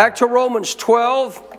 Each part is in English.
Back to Romans 12.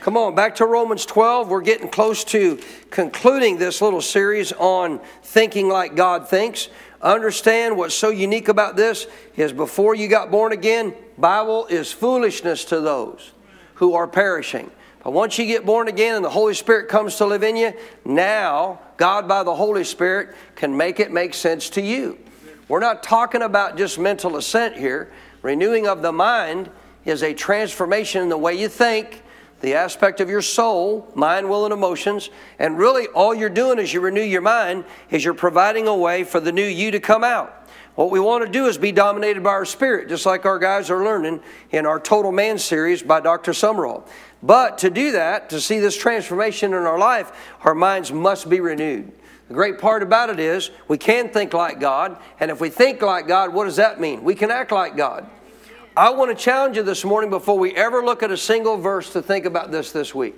Come on, back to Romans 12. We're getting close to concluding this little series on thinking like God thinks. Understand what's so unique about this is before you got born again, Bible is foolishness to those who are perishing. But once you get born again and the Holy Spirit comes to live in you, now God by the Holy Spirit can make it make sense to you. We're not talking about just mental assent here. Renewing of the mind is a transformation in the way you think, the aspect of your soul, mind, will, and emotions. And really, all you're doing as you renew your mind is you're providing a way for the new you to come out. What we want to do is be dominated by our spirit, just like our guys are learning in our Total Man series by Dr. Summerall. But to do that, to see this transformation in our life, our minds must be renewed. The great part about it is we can think like God, and if we think like God, what does that mean? We can act like God. I want to challenge you this morning before we ever look at a single verse to think about this this week.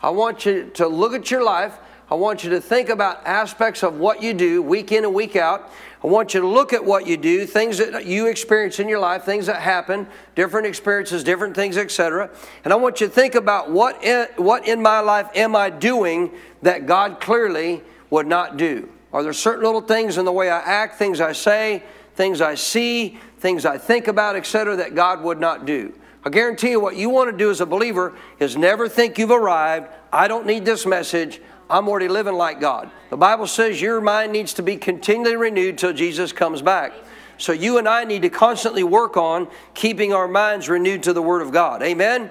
I want you to look at your life. I want you to think about aspects of what you do week in and week out. I want you to look at what you do, things that you experience in your life, things that happen, different experiences, different things, etc. And I want you to think about what in, what in my life am I doing that God clearly would not do? Are there certain little things in the way I act, things I say, things I see, things I think about, etc., that God would not do. I guarantee you what you want to do as a believer is never think you've arrived. I don't need this message. I'm already living like God. The Bible says your mind needs to be continually renewed till Jesus comes back. So you and I need to constantly work on keeping our minds renewed to the Word of God. Amen?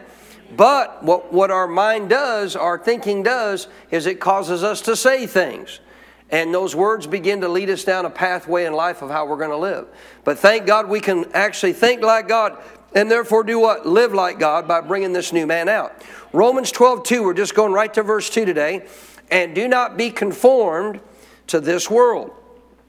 But what, what our mind does, our thinking does, is it causes us to say things. And those words begin to lead us down a pathway in life of how we're going to live. But thank God we can actually think like God and therefore do what? Live like God by bringing this new man out. Romans 12, 2, we're just going right to verse 2 today. And do not be conformed to this world.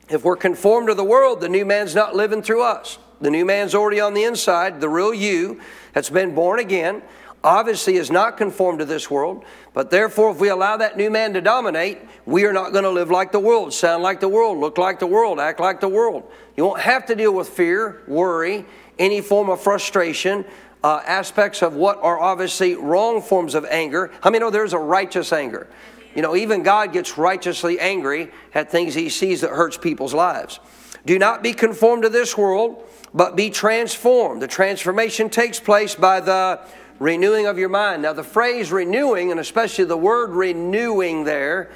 If we're conformed to the world, the new man's not living through us. The new man's already on the inside, the real you that's been born again obviously is not conformed to this world, but therefore, if we allow that new man to dominate, we are not going to live like the world, sound like the world, look like the world, act like the world. You won't have to deal with fear, worry, any form of frustration, uh, aspects of what are obviously wrong forms of anger. I mean, oh, there's a righteous anger. You know, even God gets righteously angry at things he sees that hurts people's lives. Do not be conformed to this world, but be transformed. The transformation takes place by the renewing of your mind. Now, the phrase renewing, and especially the word renewing there,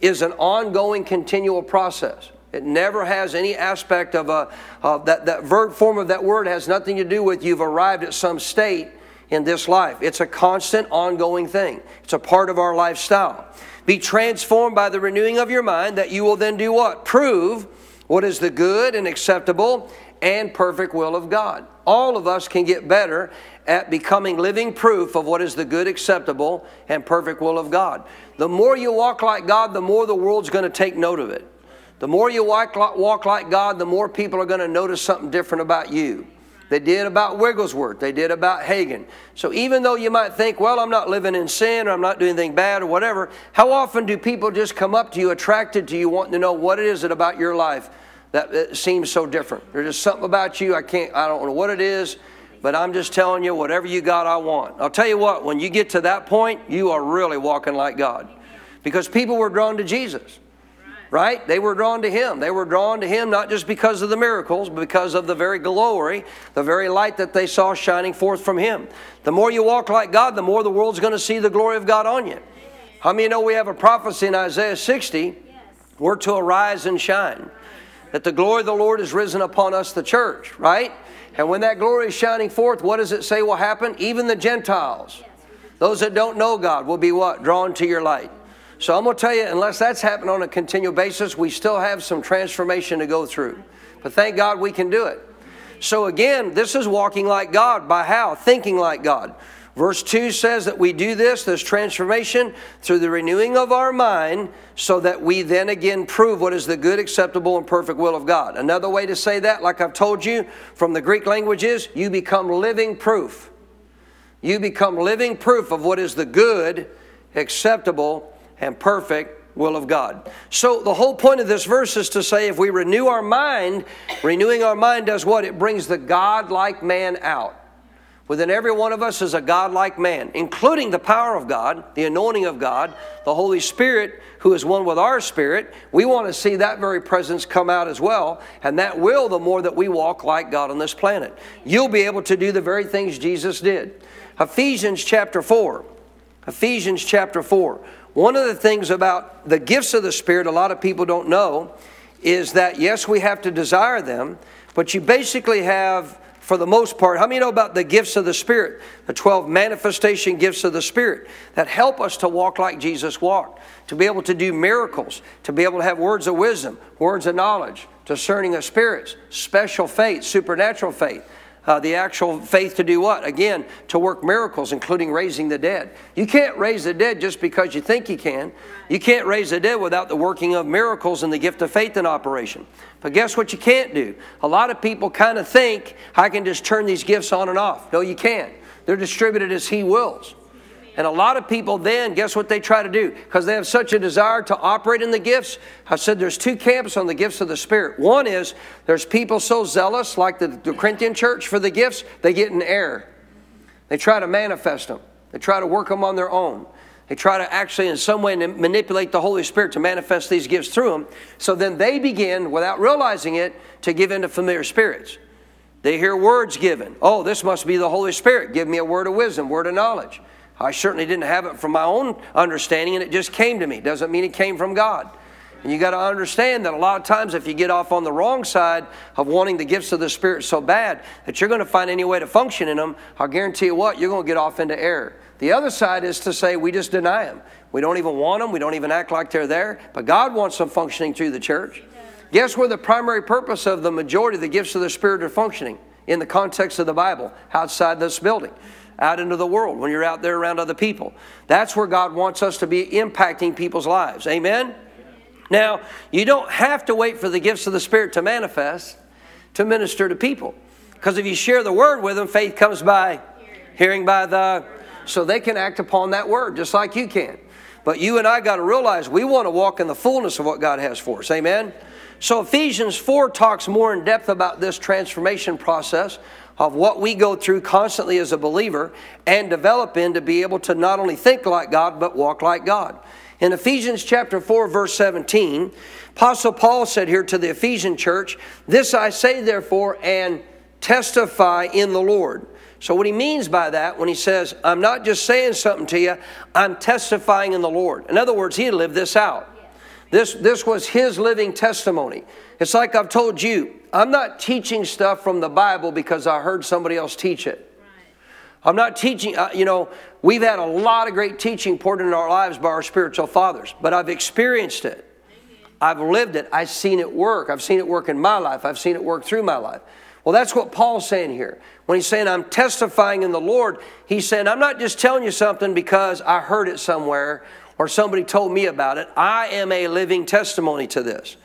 is an ongoing, continual process. It never has any aspect of a of that that verb form of that word has nothing to do with you've arrived at some state in this life. It's a constant, ongoing thing. It's a part of our lifestyle. Be transformed by the renewing of your mind, that you will then do what? Prove what is the good and acceptable and perfect will of God. All of us can get better at becoming living proof of what is the good, acceptable, and perfect will of God. The more you walk like God, the more the world's going to take note of it. The more you walk, like God, the more people are going to notice something different about you. They did about Wigglesworth. They did about Hagin. So even though you might think, well, I'm not living in sin or I'm not doing anything bad or whatever, how often do people just come up to you, attracted to you, wanting to know what it is it about your life that seems so different? There's just something about you. I can't, I don't know what it is. But I'm just telling you, whatever you got, I want. I'll tell you what, when you get to that point, you are really walking like God. Because people were drawn to Jesus, right? They were drawn to Him. They were drawn to Him not just because of the miracles, but because of the very glory, the very light that they saw shining forth from Him. The more you walk like God, the more the world's going to see the glory of God on you. How many know we have a prophecy in Isaiah 60? We're to arise and shine. That the glory of the Lord is risen upon us, the church, right? And when that glory is shining forth, what does it say will happen? Even the Gentiles, those that don't know God, will be what? Drawn to your light. So I'm going to tell you, unless that's happening on a continual basis, we still have some transformation to go through. But thank God we can do it. So again, this is walking like God by how? Thinking like God. Verse 2 says that we do this, this transformation, through the renewing of our mind, so that we then again prove what is the good, acceptable, and perfect will of God. Another way to say that, like I've told you from the Greek language, is you become living proof. You become living proof of what is the good, acceptable, and perfect will of God. So the whole point of this verse is to say if we renew our mind, renewing our mind does what? It brings the God like man out. Within every one of us is a God like man, including the power of God, the anointing of God, the Holy Spirit, who is one with our spirit. We want to see that very presence come out as well, and that will the more that we walk like God on this planet. You'll be able to do the very things Jesus did. Ephesians chapter 4. Ephesians chapter 4. One of the things about the gifts of the Spirit, a lot of people don't know, is that yes, we have to desire them, but you basically have for the most part. How many know about the gifts of the Spirit? The 12 manifestation gifts of the Spirit that help us to walk like Jesus walked, to be able to do miracles, to be able to have words of wisdom, words of knowledge, discerning of spirits, special faith, supernatural faith. Uh, the actual faith to do what? Again, to work miracles, including raising the dead. You can't raise the dead just because you think you can. You can't raise the dead without the working of miracles and the gift of faith in operation. But guess what you can't do? A lot of people kind of think, I can just turn these gifts on and off. No, you can't. They're distributed as He wills. And a lot of people then, guess what they try to do? Because they have such a desire to operate in the gifts. I said there's two camps on the gifts of the Spirit. One is there's people so zealous, like the, the Corinthian church, for the gifts, they get in error. They try to manifest them, they try to work them on their own. They try to actually, in some way, manipulate the Holy Spirit to manifest these gifts through them. So then they begin, without realizing it, to give in to familiar spirits. They hear words given. Oh, this must be the Holy Spirit. Give me a word of wisdom, word of knowledge. I certainly didn't have it from my own understanding, and it just came to me. Doesn't mean it came from God. And you got to understand that a lot of times, if you get off on the wrong side of wanting the gifts of the Spirit so bad that you're going to find any way to function in them, I'll guarantee you what, you're going to get off into error. The other side is to say we just deny them. We don't even want them. We don't even act like they're there. But God wants them functioning through the church. Guess where the primary purpose of the majority of the gifts of the Spirit are functioning? In the context of the Bible, outside this building out into the world, when you're out there around other people. That's where God wants us to be impacting people's lives. Amen? Now, you don't have to wait for the gifts of the Spirit to manifest to minister to people. Because if you share the word with them, faith comes by hearing by the. So they can act upon that word just like you can. But you and I got to realize we want to walk in the fullness of what God has for us. Amen? So Ephesians 4 talks more in depth about this transformation process of what we go through constantly as a believer and develop in to be able to not only think like God, but walk like God. In Ephesians chapter 4, verse 17, Apostle Paul said here to the Ephesian church, This I say therefore, and testify in the Lord. So, what he means by that, when he says, I'm not just saying something to you, I'm testifying in the Lord. In other words, he lived this out. This, this was his living testimony. It's like I've told you, I'm not teaching stuff from the Bible because I heard somebody else teach it. I'm not teaching, uh, you know, we've had a lot of great teaching poured into our lives by our spiritual fathers, but I've experienced it. I've lived it. I've seen it work. I've seen it work in my life. I've seen it work through my life. Well, that's what Paul's saying here. When he's saying, I'm testifying in the Lord, he's saying, I'm not just telling you something because I heard it somewhere or somebody told me about it. I am a living testimony to this.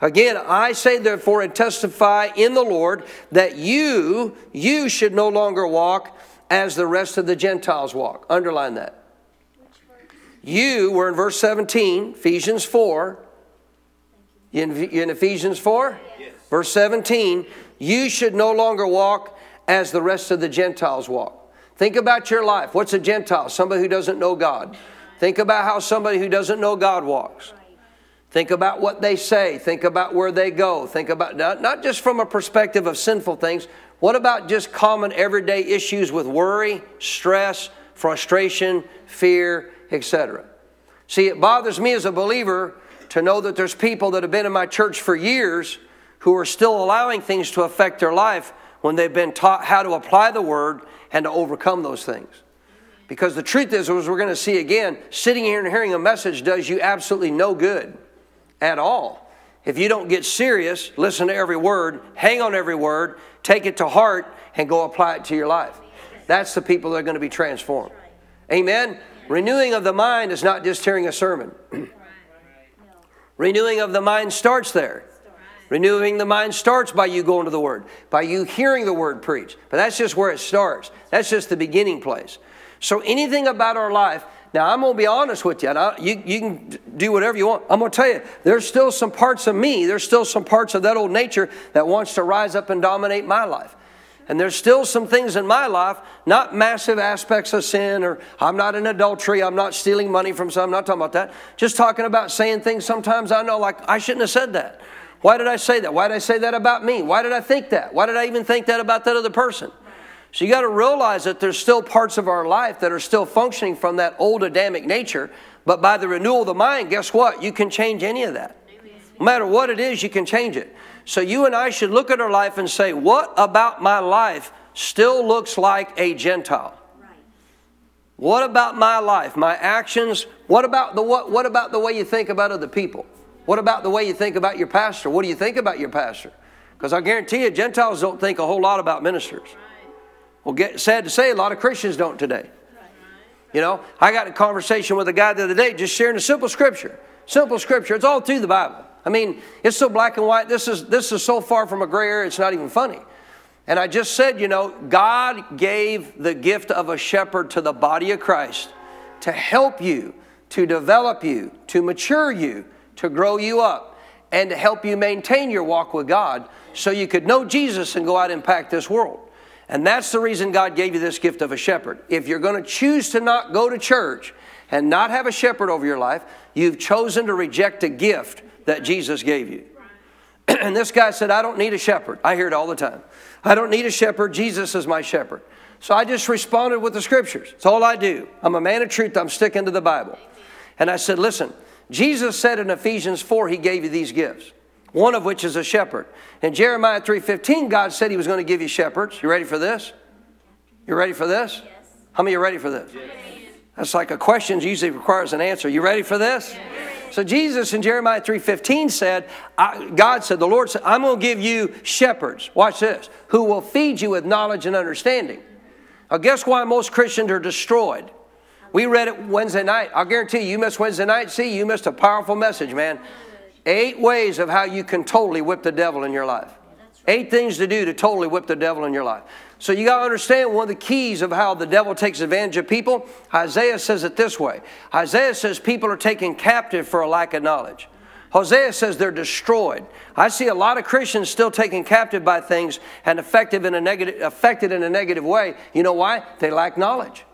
Again, I say therefore and testify in the Lord that you, you should no longer walk as the rest of the Gentiles walk. Underline that. You, we're in verse 17, Ephesians 4. In, in Ephesians 4? Yes. Verse 17, you should no longer walk as the rest of the Gentiles walk. Think about your life. What's a Gentile? Somebody who doesn't know God. Think about how somebody who doesn't know God walks. Think about what they say. Think about where they go. Think about not, not just from a perspective of sinful things. What about just common everyday issues with worry, stress, frustration, fear, etc.? See, it bothers me as a believer to know that there's people that have been in my church for years who are still allowing things to affect their life when they've been taught how to apply the word and to overcome those things. Because the truth is, as we're going to see again, sitting here and hearing a message does you absolutely no good at all. if you don't get serious, listen to every word, hang on every word, take it to heart, and go apply it to your life. That's the people that are going to be transformed. Amen? Renewing of the mind is not just hearing a sermon. Renewing of the mind starts there. Renewing the mind starts by you going to the Word, by you hearing the Word preached. But that's just where it starts. That's just the beginning place. So anything about our life, now I'm going to be honest with you, and I, you, you can do whatever you want. I'm going to tell you, there's still some parts of me, there's still some parts of that old nature that wants to rise up and dominate my life. And there's still some things in my life, not massive aspects of sin, or I'm not in adultery, I'm not stealing money from some, I'm not talking about that. Just talking about saying things sometimes I know, like, I shouldn't have said that. Why did I say that? Why did I say that about me? Why did I think that? Why did I even think that about that other person? So you got to realize that there's still parts of our life that are still functioning from that old Adamic nature, but by the renewal of the mind, guess what? You can change any of that. No matter what it is, you can change it. So you and I should look at our life and say, what about my life still looks like a Gentile? What about my life, my actions? What about the what, what about the way you think about other people? What about the way you think about your pastor? What do you think about your pastor? Because I guarantee you, Gentiles don't think a whole lot about ministers. Well, get, sad to say, a lot of Christians don't today. You know, I got a conversation with a guy the other day just sharing a simple scripture. Simple scripture. It's all through the Bible. I mean, it's so black and white. This is, this is so far from a gray area, it's not even funny. And I just said, you know, God gave the gift of a shepherd to the body of Christ to help you, to develop you, to mature you, to grow you up, and to help you maintain your walk with God so you could know Jesus and go out and impact this world. And that's the reason God gave you this gift of a shepherd. If you're going to choose to not go to church and not have a shepherd over your life, you've chosen to reject a gift that Jesus gave you. and this guy said, I don't need a shepherd. I hear it all the time. I don't need a shepherd. Jesus is my shepherd. So I just responded with the scriptures. It's all I do. I'm a man of truth. I'm sticking to the Bible. And I said, listen, Jesus said in Ephesians 4, he gave you these gifts, one of which is a shepherd. In Jeremiah 3.15, God said he was going to give you shepherds. You ready for this? You ready for this? Yes. How many are ready for this? Yes. That's like a question usually requires an answer. You ready for this? Yes. So Jesus in Jeremiah 3.15 said, God said, the Lord said, I'm going to give you shepherds, watch this, who will feed you with knowledge and understanding. Now guess why most Christians are destroyed? We read it Wednesday night. I'll guarantee you, you missed Wednesday night. See, you missed a powerful message, man. Eight ways of how you can totally whip the devil in your life. Eight things to do to totally whip the devil in your life. So you got to understand one of the keys of how the devil takes advantage of people. Isaiah says it this way Isaiah says people are taken captive for a lack of knowledge. Hosea says they're destroyed. I see a lot of Christians still taken captive by things and affected in a negative, affected in a negative way. You know why? They lack knowledge.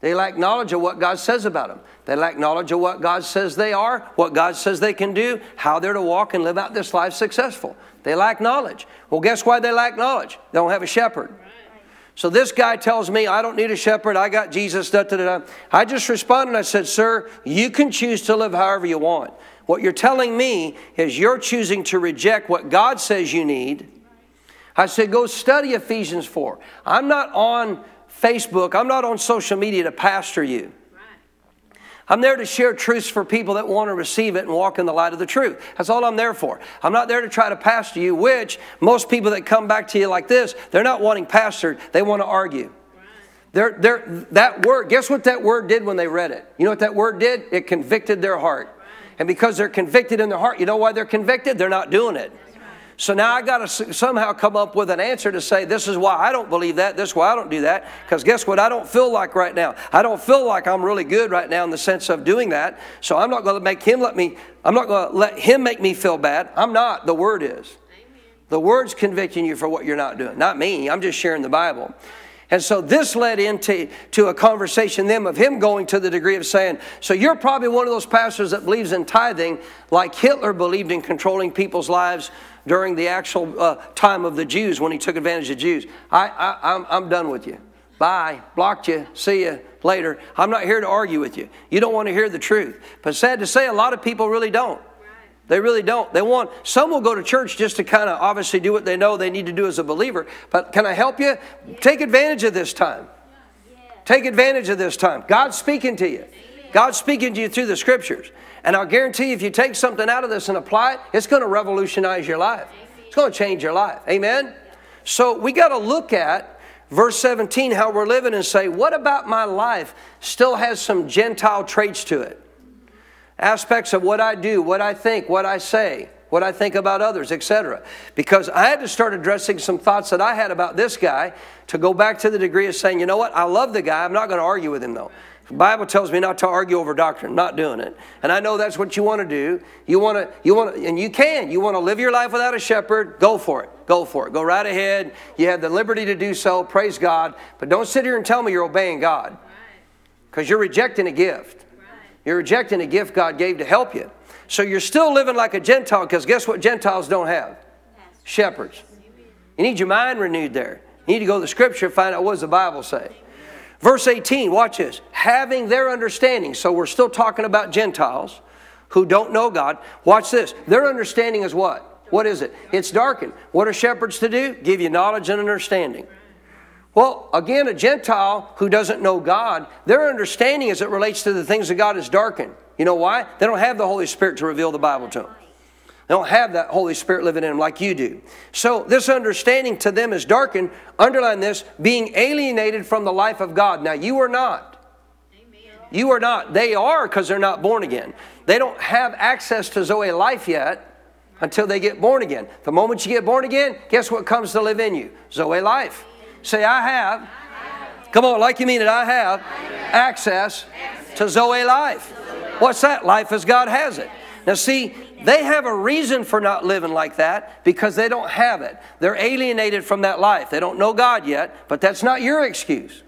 They lack knowledge of what God says about them. They lack knowledge of what God says they are, what God says they can do, how they're to walk and live out this life successful. They lack knowledge. Well, guess why they lack knowledge? They don't have a shepherd. So this guy tells me, I don't need a shepherd. I got Jesus. Da, da, da. I just responded. I said, Sir, you can choose to live however you want. What you're telling me is you're choosing to reject what God says you need. I said, Go study Ephesians 4. I'm not on Facebook, I'm not on social media to pastor you. I'm there to share truths for people that want to receive it and walk in the light of the truth. That's all I'm there for. I'm not there to try to pastor you, which most people that come back to you like this, they're not wanting pastored, they want to argue. They're, they're, that word, guess what that word did when they read it? You know what that word did? It convicted their heart. And because they're convicted in their heart, you know why they're convicted? They're not doing it. So now I got to somehow come up with an answer to say, this is why I don't believe that, this is why I don't do that. Because guess what? I don't feel like right now. I don't feel like I'm really good right now in the sense of doing that. So I'm not going to make him let me, I'm not going to let him make me feel bad. I'm not. The word is. The word's convicting you for what you're not doing. Not me. I'm just sharing the Bible. And so this led into to a conversation then of him going to the degree of saying, So you're probably one of those pastors that believes in tithing like Hitler believed in controlling people's lives during the actual uh, time of the Jews when he took advantage of Jews. I, I, I'm, I'm done with you. Bye. Blocked you. See you later. I'm not here to argue with you. You don't want to hear the truth. But sad to say, a lot of people really don't. They really don't. They want, some will go to church just to kind of obviously do what they know they need to do as a believer. But can I help you? Take advantage of this time. Take advantage of this time. God's speaking to you. God's speaking to you through the scriptures. And I'll guarantee you, if you take something out of this and apply it, it's going to revolutionize your life. It's going to change your life. Amen? So we got to look at verse 17, how we're living, and say, what about my life still has some Gentile traits to it? Aspects of what I do, what I think, what I say, what I think about others, etc. Because I had to start addressing some thoughts that I had about this guy to go back to the degree of saying, you know what, I love the guy, I'm not going to argue with him though. The Bible tells me not to argue over doctrine. not doing it. And I know that's what you want to do. You want to, you want to, and you can. You want to live your life without a shepherd, go for it. Go for it. Go right ahead. You have the liberty to do so. Praise God. But don't sit here and tell me you're obeying God. Because you're rejecting a gift. You're rejecting a gift God gave to help you. So you're still living like a Gentile because guess what Gentiles don't have? Shepherds. You need your mind renewed there. You need to go to the scripture and find out what does the Bible say. Verse 18, watch this. Having their understanding. So we're still talking about Gentiles who don't know God. Watch this. Their understanding is what? What is it? It's darkened. What are shepherds to do? Give you knowledge and understanding. Well, again, a Gentile who doesn't know God, their understanding as it relates to the things of God is darkened. You know why? They don't have the Holy Spirit to reveal the Bible to them. They don't have that Holy Spirit living in them like you do. So this understanding to them is darkened. Underline this being alienated from the life of God. Now, you are not. Amen. You are not. They are because they're not born again. They don't have access to Zoe life yet until they get born again. The moment you get born again, guess what comes to live in you? Zoe life. Say, I have. Come on, like you mean it, I have access to Zoe life. What's that? Life as God has it. Now, see, they have a reason for not living like that because they don't have it. They're alienated from that life. They don't know God yet, but that's not your excuse.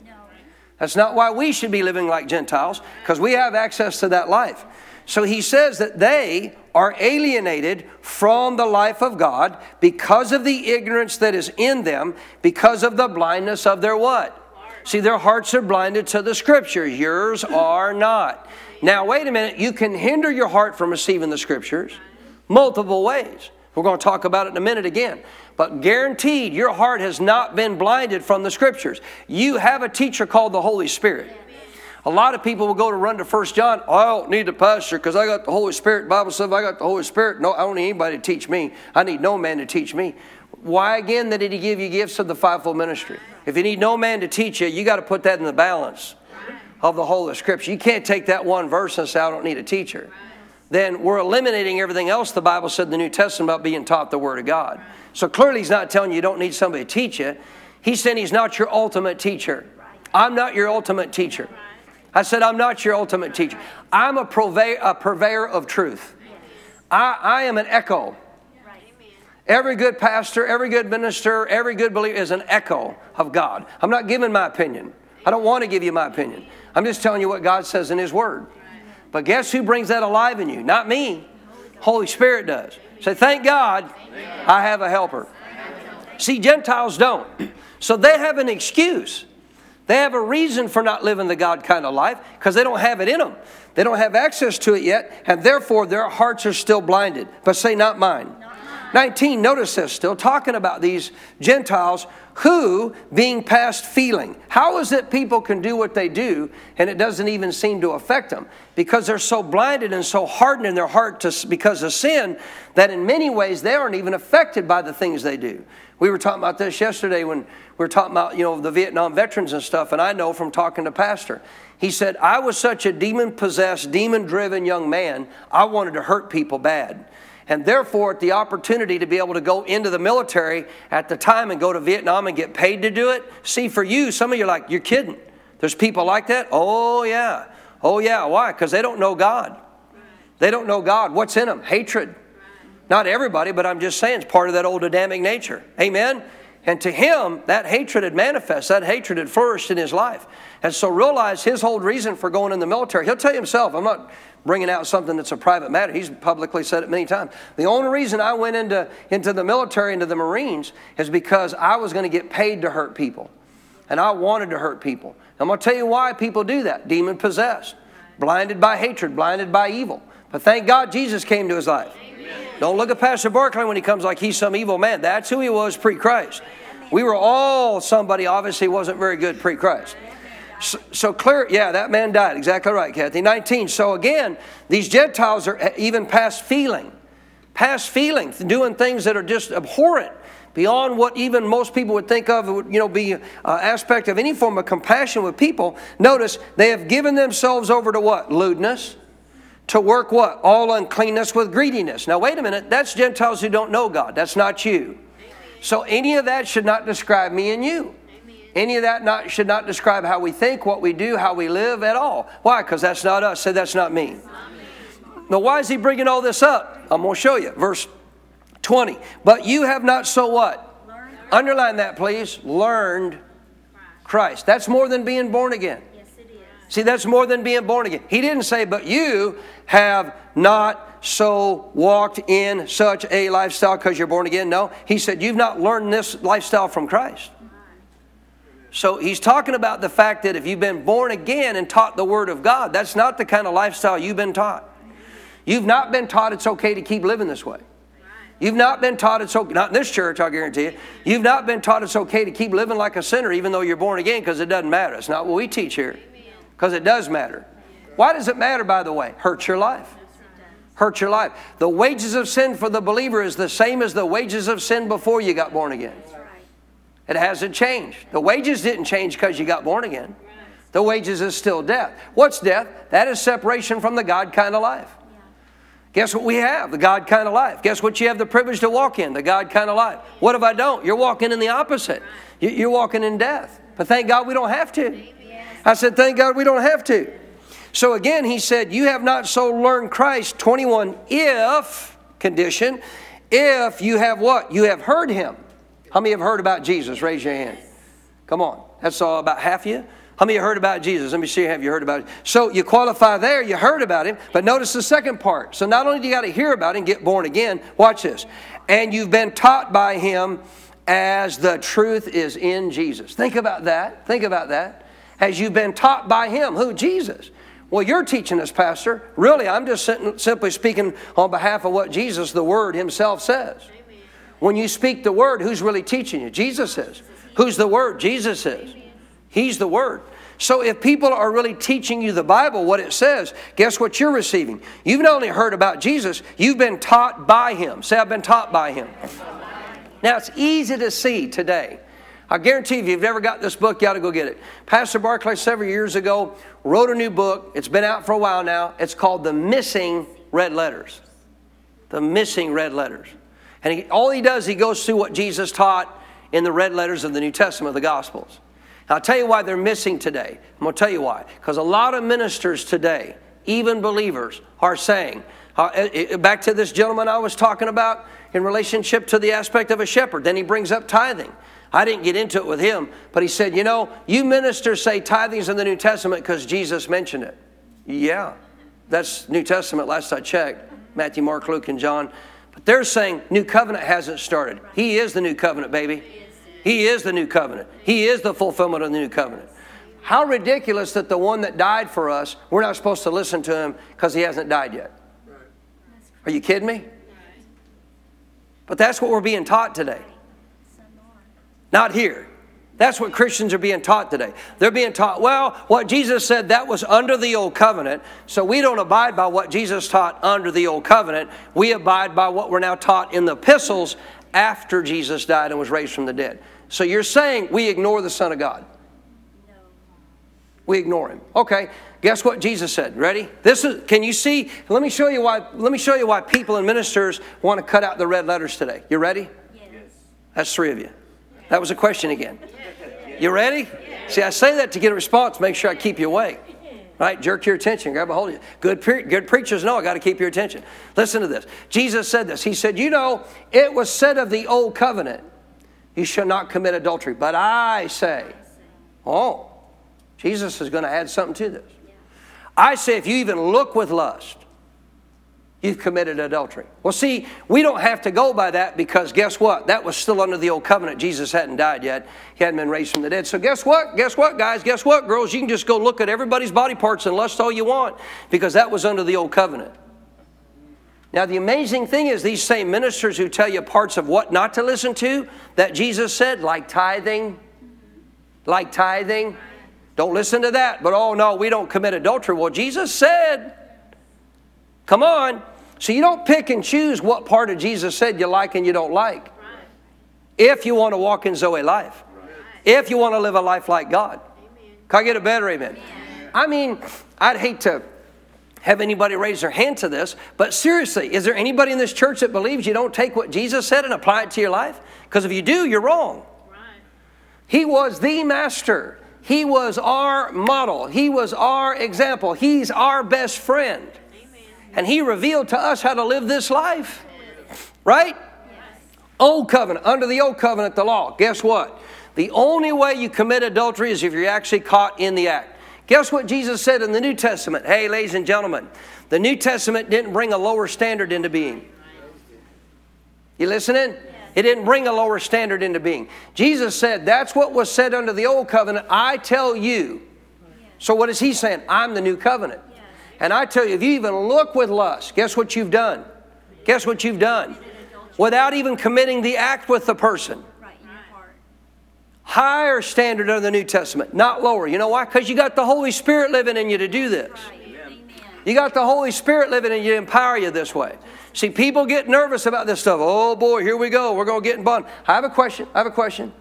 That's not why we should be living like Gentiles because we have access to that life. So he says that they are alienated from the life of God because of the ignorance that is in them, because of the blindness of their what? See, their hearts are blinded to the scriptures. Yours are not. Now, wait a minute. You can hinder your heart from receiving the scriptures multiple ways. We're going to talk about it in a minute again. But guaranteed, your heart has not been blinded from the scriptures. You have a teacher called the Holy Spirit. A lot of people will go to run to First John. Oh, I don't need the pastor because I got the Holy Spirit. Bible says I got the Holy Spirit. No, I don't need anybody to teach me. I need no man to teach me. Why again that did he give you gifts of the fivefold ministry? If you need no man to teach you, you got to put that in the balance of the whole of Scripture. You can't take that one verse and say, I don't need a teacher. Then we're eliminating everything else the Bible said in the New Testament about being taught the Word of God. So clearly, He's not telling you you don't need somebody to teach you. He's saying He's not your ultimate teacher. I'm not your ultimate teacher. I said, I'm not your ultimate teacher. I'm a, purveyor, a purveyor of truth. I, I am an echo. Every good pastor, every good minister, every good believer is an echo of God. I'm not giving my opinion. I don't want to give you my opinion. I'm just telling you what God says in His Word. But guess who brings that alive in you? Not me. Holy Spirit does. Say, thank God I have a helper. See, Gentiles don't. So they have an excuse. They have a reason for not living the God kind of life because they don't have it in them. They don't have access to it yet, and therefore their hearts are still blinded. But say, not mine. 19, notice this, still talking about these Gentiles who, being past feeling, how is it people can do what they do and it doesn't even seem to affect them? Because they're so blinded and so hardened in their heart to, because of sin that in many ways they aren't even affected by the things they do. We were talking about this yesterday when we were talking about, you know, the Vietnam veterans and stuff, and I know from talking to Pastor. He said, I was such a demon possessed, demon driven young man, I wanted to hurt people bad and therefore the opportunity to be able to go into the military at the time and go to Vietnam and get paid to do it. See, for you, some of you are like, you're kidding. There's people like that? Oh, yeah. Oh, yeah. Why? Because they don't know God. They don't know God. What's in them? Hatred. Not everybody, but I'm just saying it's part of that old Adamic nature. Amen? And to him, that hatred had manifested, that hatred had flourished in his life. And so realize his whole reason for going in the military. He'll tell you himself, I'm not bringing out something that's a private matter. He's publicly said it many times. The only reason I went into, into the military, into the Marines, is because I was going to get paid to hurt people. And I wanted to hurt people. I'm going to tell you why people do that demon possessed, blinded by hatred, blinded by evil. But thank God Jesus came to his life. Don't look at Pastor Barclay when he comes like he's some evil man. That's who he was pre Christ. We were all somebody, obviously, wasn't very good pre Christ. So, so clear, yeah, that man died. Exactly right, Kathy. 19. So again, these Gentiles are even past feeling, past feeling, doing things that are just abhorrent beyond what even most people would think of you know be an aspect of any form of compassion with people notice they have given themselves over to what lewdness to work what all uncleanness with greediness now wait a minute that's gentiles who don't know god that's not you so any of that should not describe me and you any of that not, should not describe how we think what we do how we live at all why because that's not us say that's not me now why is he bringing all this up i'm going to show you verse 20. But you have not so what? Learned. Underline that, please. Learned Christ. That's more than being born again. Yes, it is. See, that's more than being born again. He didn't say, but you have not so walked in such a lifestyle because you're born again. No, he said, you've not learned this lifestyle from Christ. So he's talking about the fact that if you've been born again and taught the Word of God, that's not the kind of lifestyle you've been taught. You've not been taught it's okay to keep living this way. You've not been taught it's okay, not in this church, I'll guarantee you. You've not been taught it's okay to keep living like a sinner even though you're born again because it doesn't matter. It's not what we teach here because it does matter. Why does it matter, by the way? Hurts your life. Hurts your life. The wages of sin for the believer is the same as the wages of sin before you got born again. It hasn't changed. The wages didn't change because you got born again. The wages is still death. What's death? That is separation from the God kind of life. Guess what we have? The God kind of life. Guess what you have the privilege to walk in? The God kind of life. What if I don't? You're walking in the opposite. You're walking in death. But thank God we don't have to. I said, thank God we don't have to. So again, he said, You have not so learned Christ, 21, if, condition, if you have what? You have heard him. How many have heard about Jesus? Raise your hand. Come on. That's all about half of you. How many have heard about Jesus? Let me see, have you heard about it? So you qualify there, you heard about him, but notice the second part. So not only do you got to hear about him, get born again, watch this. And you've been taught by him as the truth is in Jesus. Think about that. Think about that. As you've been taught by him. Who? Jesus. Well, you're teaching us, Pastor. Really, I'm just simply speaking on behalf of what Jesus, the Word Himself, says. When you speak the Word, who's really teaching you? Jesus is. Who's the Word? Jesus is. He's the Word. So if people are really teaching you the Bible, what it says, guess what you're receiving? You've not only heard about Jesus, you've been taught by Him. Say, I've been taught by Him. Now, it's easy to see today. I guarantee you, if you've never got this book, you ought to go get it. Pastor Barclay, several years ago, wrote a new book. It's been out for a while now. It's called The Missing Red Letters. The Missing Red Letters. And he, all he does, he goes through what Jesus taught in the red letters of the New Testament, of the Gospels. I'll tell you why they're missing today. I'm going to tell you why. Because a lot of ministers today, even believers, are saying, uh, eh, eh, eh, back to this gentleman I was talking about in relationship to the aspect of a shepherd. Then he brings up tithing. I didn't get into it with him, but he said, You know, you ministers say tithing's in the New Testament because Jesus mentioned it. Yeah, that's New Testament last I checked Matthew, Mark, Luke, and John. But they're saying New Covenant hasn't started. He is the New Covenant, baby. He is the new covenant. He is the fulfillment of the new covenant. How ridiculous that the one that died for us, we're not supposed to listen to him because he hasn't died yet. Are you kidding me? But that's what we're being taught today. Not here. That's what Christians are being taught today. They're being taught, well, what Jesus said, that was under the old covenant. So we don't abide by what Jesus taught under the old covenant. We abide by what we're now taught in the epistles after Jesus died and was raised from the dead. So you're saying we ignore the Son of God? No. We ignore him. Okay. Guess what Jesus said? Ready? This is can you see? Let me show you why let me show you why people and ministers want to cut out the red letters today. You ready? Yes. That's three of you. That was a question again. You ready? See, I say that to get a response, make sure I keep you awake. Right? Jerk your attention, grab a hold of you. Good, pre- good preachers know I got to keep your attention. Listen to this. Jesus said this. He said, You know, it was said of the old covenant, you shall not commit adultery. But I say, Oh, Jesus is going to add something to this. I say, if you even look with lust, you've committed adultery. Well, see, we don't have to go by that because guess what? That was still under the old covenant. Jesus hadn't died yet, he hadn't been raised from the dead. So, guess what? Guess what, guys? Guess what, girls? You can just go look at everybody's body parts and lust all you want because that was under the old covenant. Now, the amazing thing is, these same ministers who tell you parts of what not to listen to that Jesus said, like tithing, like tithing, Don't listen to that. But oh no, we don't commit adultery. Well, Jesus said, come on. So you don't pick and choose what part of Jesus said you like and you don't like. If you want to walk in Zoe life. If you want to live a life like God. Can I get a better amen? I mean, I'd hate to have anybody raise their hand to this, but seriously, is there anybody in this church that believes you don't take what Jesus said and apply it to your life? Because if you do, you're wrong. He was the master. He was our model. He was our example. He's our best friend. And He revealed to us how to live this life. Right? Old covenant, under the old covenant, the law. Guess what? The only way you commit adultery is if you're actually caught in the act. Guess what Jesus said in the New Testament? Hey, ladies and gentlemen, the New Testament didn't bring a lower standard into being. You listening? It didn't bring a lower standard into being. Jesus said, That's what was said under the old covenant. I tell you. So, what is he saying? I'm the new covenant. And I tell you, if you even look with lust, guess what you've done? Guess what you've done? Without even committing the act with the person. Higher standard under the New Testament, not lower. You know why? Because you got the Holy Spirit living in you to do this. You got the Holy Spirit living in you to empower you this way. See, people get nervous about this stuff. Oh boy, here we go. We're going to get in bond. I have a question. I have a question.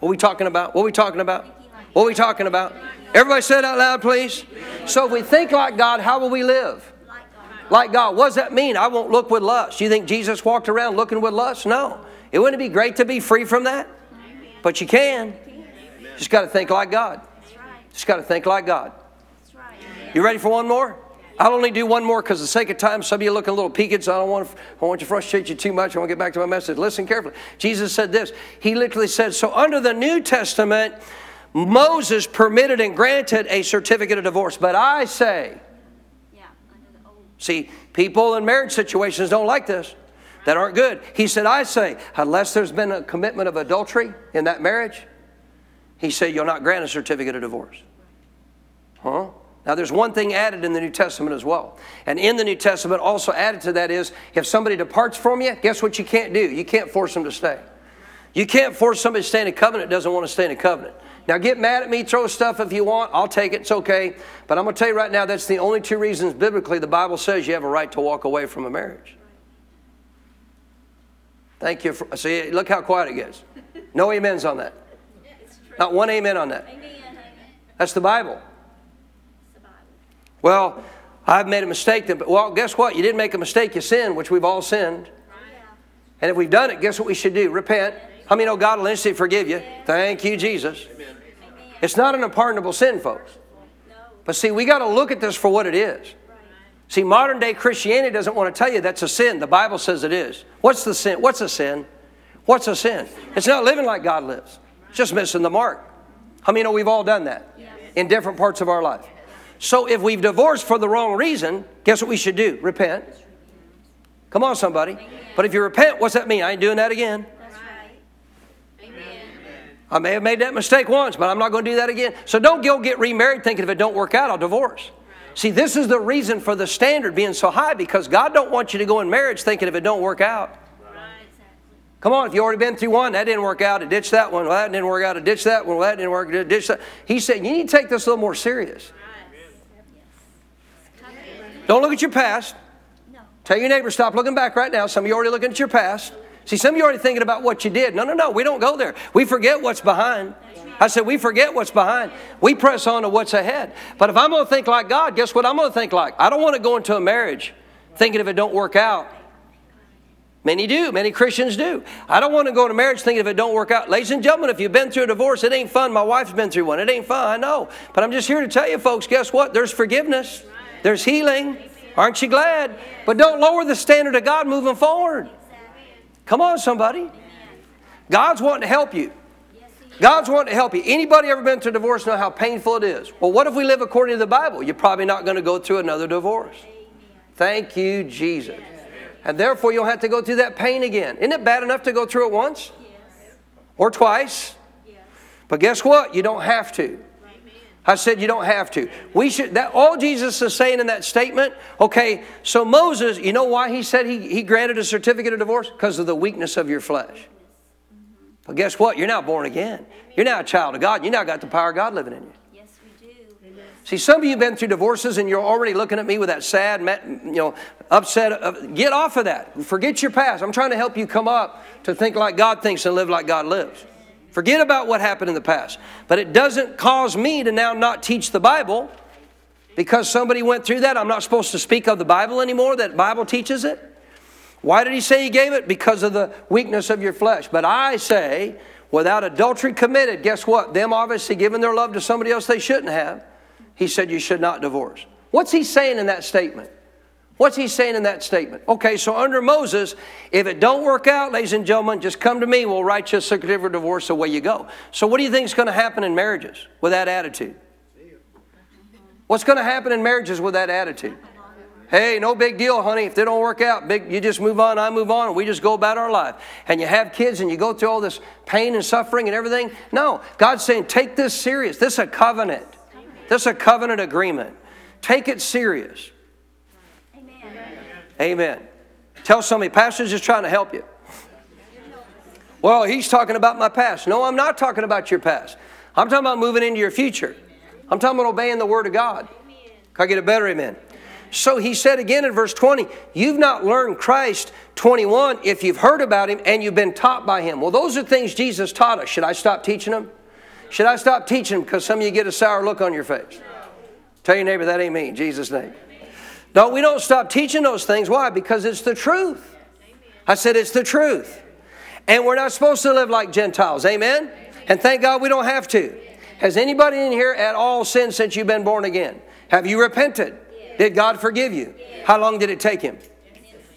What are we talking about? What are we talking about? What are we talking about? Everybody say it out loud, please. So if we think like God, how will we live? Like God. What does that mean? I won't look with lust. You think Jesus walked around looking with lust? No. It wouldn't be great to be free from that? But you can. Just got to think like God. Just got to think like God. You ready for one more? I'll only do one more because, the sake of time, some of you looking a little peaked, so I don't want to, I want to frustrate you too much. I want to get back to my message. Listen carefully. Jesus said this. He literally said, So under the New Testament, Moses permitted and granted a certificate of divorce. But I say, see, people in marriage situations don't like this, that aren't good. He said, I say, unless there's been a commitment of adultery in that marriage, he said, you'll not grant a certificate of divorce. Huh? Now, there's one thing added in the New Testament as well. And in the New Testament, also added to that is if somebody departs from you, guess what you can't do? You can't force them to stay. You can't force somebody to stay in a covenant that doesn't want to stay in a covenant. Now, get mad at me, throw stuff if you want. I'll take it. It's okay. But I'm going to tell you right now, that's the only two reasons biblically the Bible says you have a right to walk away from a marriage. Thank you. For, see, look how quiet it gets. No amens on that. Not one amen on that. That's the Bible. Well, I've made a mistake. Then, but well, guess what? You didn't make a mistake. You sinned, which we've all sinned. And if we've done it, guess what we should do? Repent. How many know God will instantly forgive you? Thank you, Jesus. It's not an unpardonable sin, folks. But see, we got to look at this for what it is. See, modern day Christianity doesn't want to tell you that's a sin. The Bible says it is. What's the sin? What's a sin? What's a sin? It's not living like God lives. It's just missing the mark. How many know we've all done that in different parts of our life? So if we've divorced for the wrong reason, guess what we should do? Repent. Come on, somebody. But if you repent, what's that mean? I ain't doing that again. I may have made that mistake once, but I'm not going to do that again. So don't go get remarried thinking if it don't work out, I'll divorce. See, this is the reason for the standard being so high because God don't want you to go in marriage thinking if it don't work out. Come on, if you already been through one, that didn't work out, I ditch that one, well, that didn't work out, I ditch that one, well, that didn't work, I ditch that. He said, you need to take this a little more serious. Don't look at your past. Tell your neighbor, stop looking back right now. Some of you are already looking at your past. See, some of you are already thinking about what you did. No, no, no. We don't go there. We forget what's behind. I said, we forget what's behind. We press on to what's ahead. But if I'm going to think like God, guess what I'm going to think like? I don't want to go into a marriage thinking if it don't work out. Many do. Many Christians do. I don't want to go to marriage thinking if it don't work out. Ladies and gentlemen, if you've been through a divorce, it ain't fun. My wife's been through one. It ain't fun. I know. But I'm just here to tell you, folks, guess what? There's forgiveness. There's healing. Aren't you glad? But don't lower the standard of God moving forward. Come on, somebody. God's wanting to help you. God's wanting to help you. Anybody ever been through divorce know how painful it is? Well, what if we live according to the Bible? You're probably not going to go through another divorce. Thank you, Jesus. And therefore, you'll have to go through that pain again. Isn't it bad enough to go through it once? Or twice? But guess what? You don't have to. I said you don't have to. We should that all Jesus is saying in that statement, okay, so Moses, you know why he said he, he granted a certificate of divorce? Because of the weakness of your flesh. But guess what? You're now born again. You're now a child of God. You now got the power of God living in you. Yes, we do. See, some of you have been through divorces and you're already looking at me with that sad, you know, upset. Get off of that. Forget your past. I'm trying to help you come up to think like God thinks and live like God lives. Forget about what happened in the past. But it doesn't cause me to now not teach the Bible because somebody went through that. I'm not supposed to speak of the Bible anymore, that Bible teaches it. Why did he say he gave it? Because of the weakness of your flesh. But I say, without adultery committed, guess what? Them obviously giving their love to somebody else they shouldn't have he said you should not divorce. What's he saying in that statement? What's he saying in that statement? Okay, so under Moses, if it don't work out, ladies and gentlemen, just come to me. We'll write you a certificate of divorce. Away you go. So, what do you think is going to happen in marriages with that attitude? What's going to happen in marriages with that attitude? Hey, no big deal, honey. If they don't work out, big, you just move on, I move on, and we just go about our life. And you have kids and you go through all this pain and suffering and everything. No, God's saying, take this serious. This is a covenant. This is a covenant agreement. Take it serious. Amen. Tell somebody, Pastor's just trying to help you. Well, he's talking about my past. No, I'm not talking about your past. I'm talking about moving into your future. I'm talking about obeying the Word of God. Can I get a better amen? So he said again in verse 20, You've not learned Christ 21 if you've heard about him and you've been taught by him. Well, those are things Jesus taught us. Should I stop teaching them? Should I stop teaching them because some of you get a sour look on your face? Tell your neighbor that ain't me in Jesus' name. No, we don't stop teaching those things. Why? Because it's the truth. I said it's the truth. And we're not supposed to live like Gentiles. Amen? And thank God we don't have to. Has anybody in here at all sinned since you've been born again? Have you repented? Did God forgive you? How long did it take Him?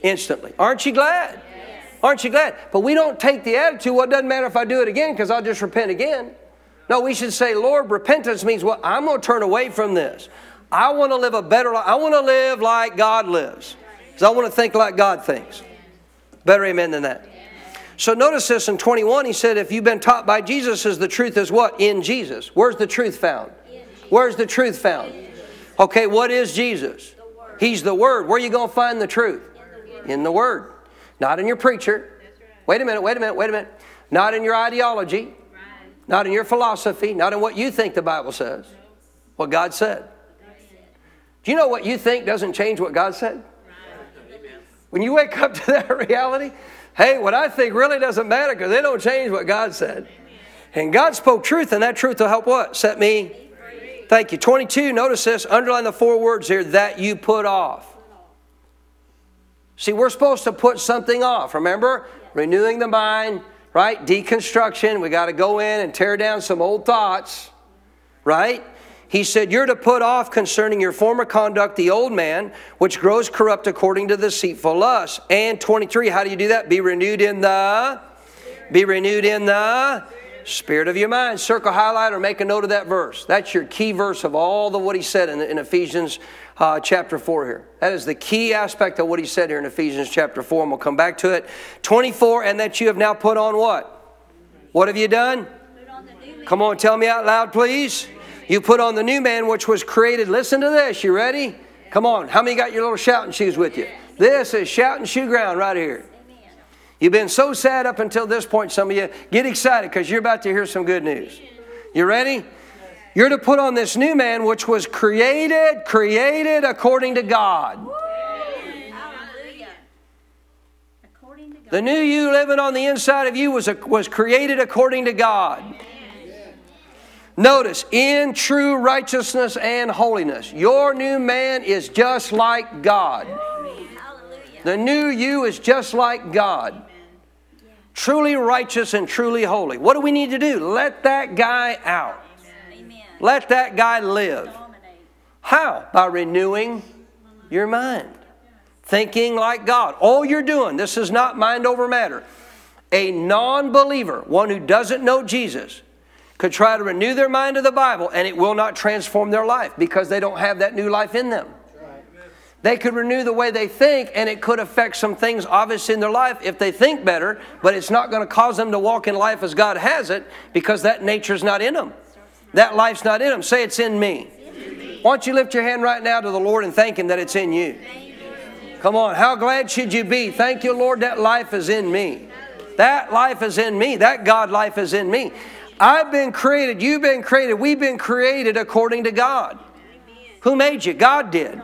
Instantly. Aren't you glad? Aren't you glad? But we don't take the attitude, well, it doesn't matter if I do it again because I'll just repent again. No, we should say, Lord, repentance means what? I'm going to turn away from this. I want to live a better life. I want to live like God lives. Because I want to think like God thinks. Better amen than that. So notice this in 21, he said, if you've been taught by Jesus, is the truth is what? In Jesus. Where's the truth found? Where's the truth found? Okay, what is Jesus? He's the Word. Where are you going to find the truth? In the Word. Not in your preacher. Wait a minute, wait a minute, wait a minute. Not in your ideology not in your philosophy, not in what you think the Bible says, what God said. Do you know what you think doesn't change what God said? When you wake up to that reality, hey, what I think really doesn't matter because they don't change what God said. And God spoke truth, and that truth will help what? Set me. Thank you. 22, notice this, underline the four words here that you put off. See, we're supposed to put something off. Remember? Renewing the mind, right? Deconstruction. We got to go in and tear down some old thoughts, right? He said, You're to put off concerning your former conduct the old man, which grows corrupt according to the deceitful lust. And 23, how do you do that? Be renewed in the, be renewed in the spirit of your mind. Circle, highlight, or make a note of that verse. That's your key verse of all the what he said in, in Ephesians uh, chapter 4 here. That is the key aspect of what he said here in Ephesians chapter 4, and we'll come back to it. 24, and that you have now put on what? What have you done? Come on, tell me out loud, please. You put on the new man which was created. Listen to this. You ready? Come on. How many got your little shouting shoes with you? This is shouting shoe ground right here. You've been so sad up until this point, some of you. Get excited because you're about to hear some good news. You ready? You're to put on this new man, which was created, created according to God. The new you living on the inside of you was, a, was created according to God. Notice, in true righteousness and holiness. Your new man is just like God. The new you is just like God. Truly righteous and truly holy. What do we need to do? Let that guy out. Let that guy live. How? By renewing your mind. Thinking like God. All you're doing, this is not mind over matter. A non believer, one who doesn't know Jesus, could try to renew their mind to the Bible and it will not transform their life because they don't have that new life in them. They could renew the way they think, and it could affect some things obviously in their life if they think better, but it's not going to cause them to walk in life as God has it because that nature's not in them. That life's not in them. Say it's in me. Why don't you lift your hand right now to the Lord and thank Him that it's in you? Come on, how glad should you be? Thank you, Lord, that life is in me. That life is in me. That God life is in me. I've been created, you've been created, we've been created according to God. Who made you? God did.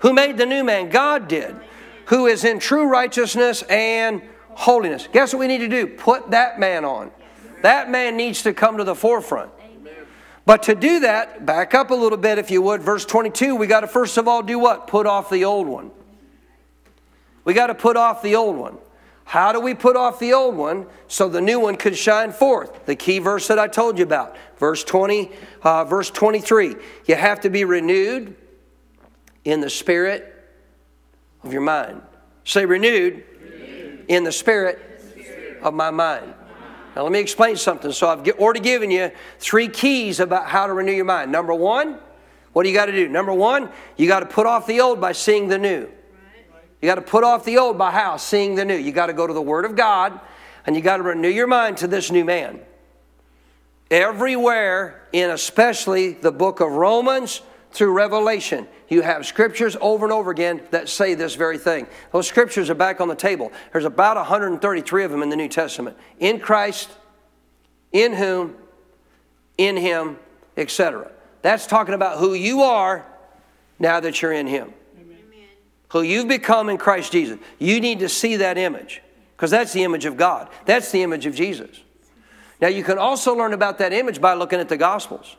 Who made the new man? God did. Who is in true righteousness and holiness. Guess what we need to do? Put that man on. That man needs to come to the forefront. But to do that, back up a little bit if you would. Verse 22, we got to first of all do what? Put off the old one. We got to put off the old one. How do we put off the old one so the new one could shine forth? The key verse that I told you about, verse 20, uh, verse 23. You have to be renewed in the spirit of your mind. Say renewed, renewed. in the spirit, the spirit of my mind. Now, let me explain something. So, I've already given you three keys about how to renew your mind. Number one, what do you got to do? Number one, you got to put off the old by seeing the new. You got to put off the old by how? Seeing the new. You got to go to the Word of God and you got to renew your mind to this new man. Everywhere, in especially the book of Romans through Revelation, you have scriptures over and over again that say this very thing. Those scriptures are back on the table. There's about 133 of them in the New Testament. In Christ, in whom, in him, etc. That's talking about who you are now that you're in him. Who you've become in Christ Jesus. You need to see that image because that's the image of God. That's the image of Jesus. Now, you can also learn about that image by looking at the Gospels.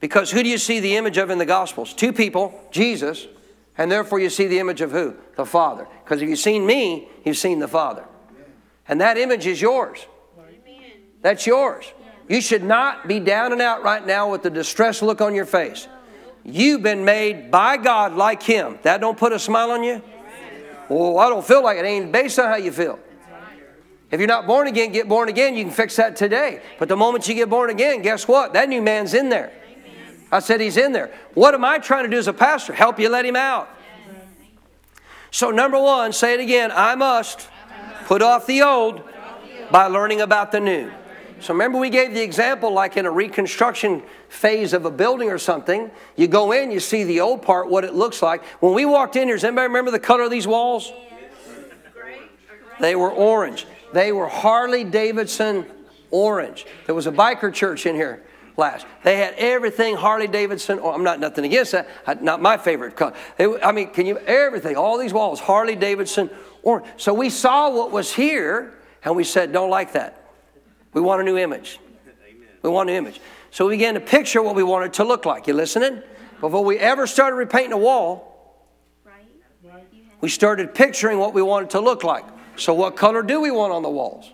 Because who do you see the image of in the Gospels? Two people, Jesus, and therefore you see the image of who? The Father. Because if you've seen me, you've seen the Father. And that image is yours. That's yours. You should not be down and out right now with the distressed look on your face. You've been made by God like Him. That don't put a smile on you? Well, I don't feel like it. it ain't based on how you feel. If you're not born again, get born again. You can fix that today. But the moment you get born again, guess what? That new man's in there. I said, He's in there. What am I trying to do as a pastor? Help you let Him out. So, number one, say it again I must put off the old by learning about the new. So, remember, we gave the example like in a reconstruction phase of a building or something. You go in, you see the old part, what it looks like. When we walked in here, does anybody remember the color of these walls? They were orange. They were Harley Davidson orange. There was a biker church in here last. They had everything Harley Davidson. Oh, I'm not nothing against that. Not my favorite color. I mean, can you everything? All these walls, Harley Davidson. Or so we saw what was here, and we said, "Don't like that. We want a new image. We want a new image." So we began to picture what we wanted to look like. You listening? Before we ever started repainting a wall, we started picturing what we wanted to look like. So, what color do we want on the walls?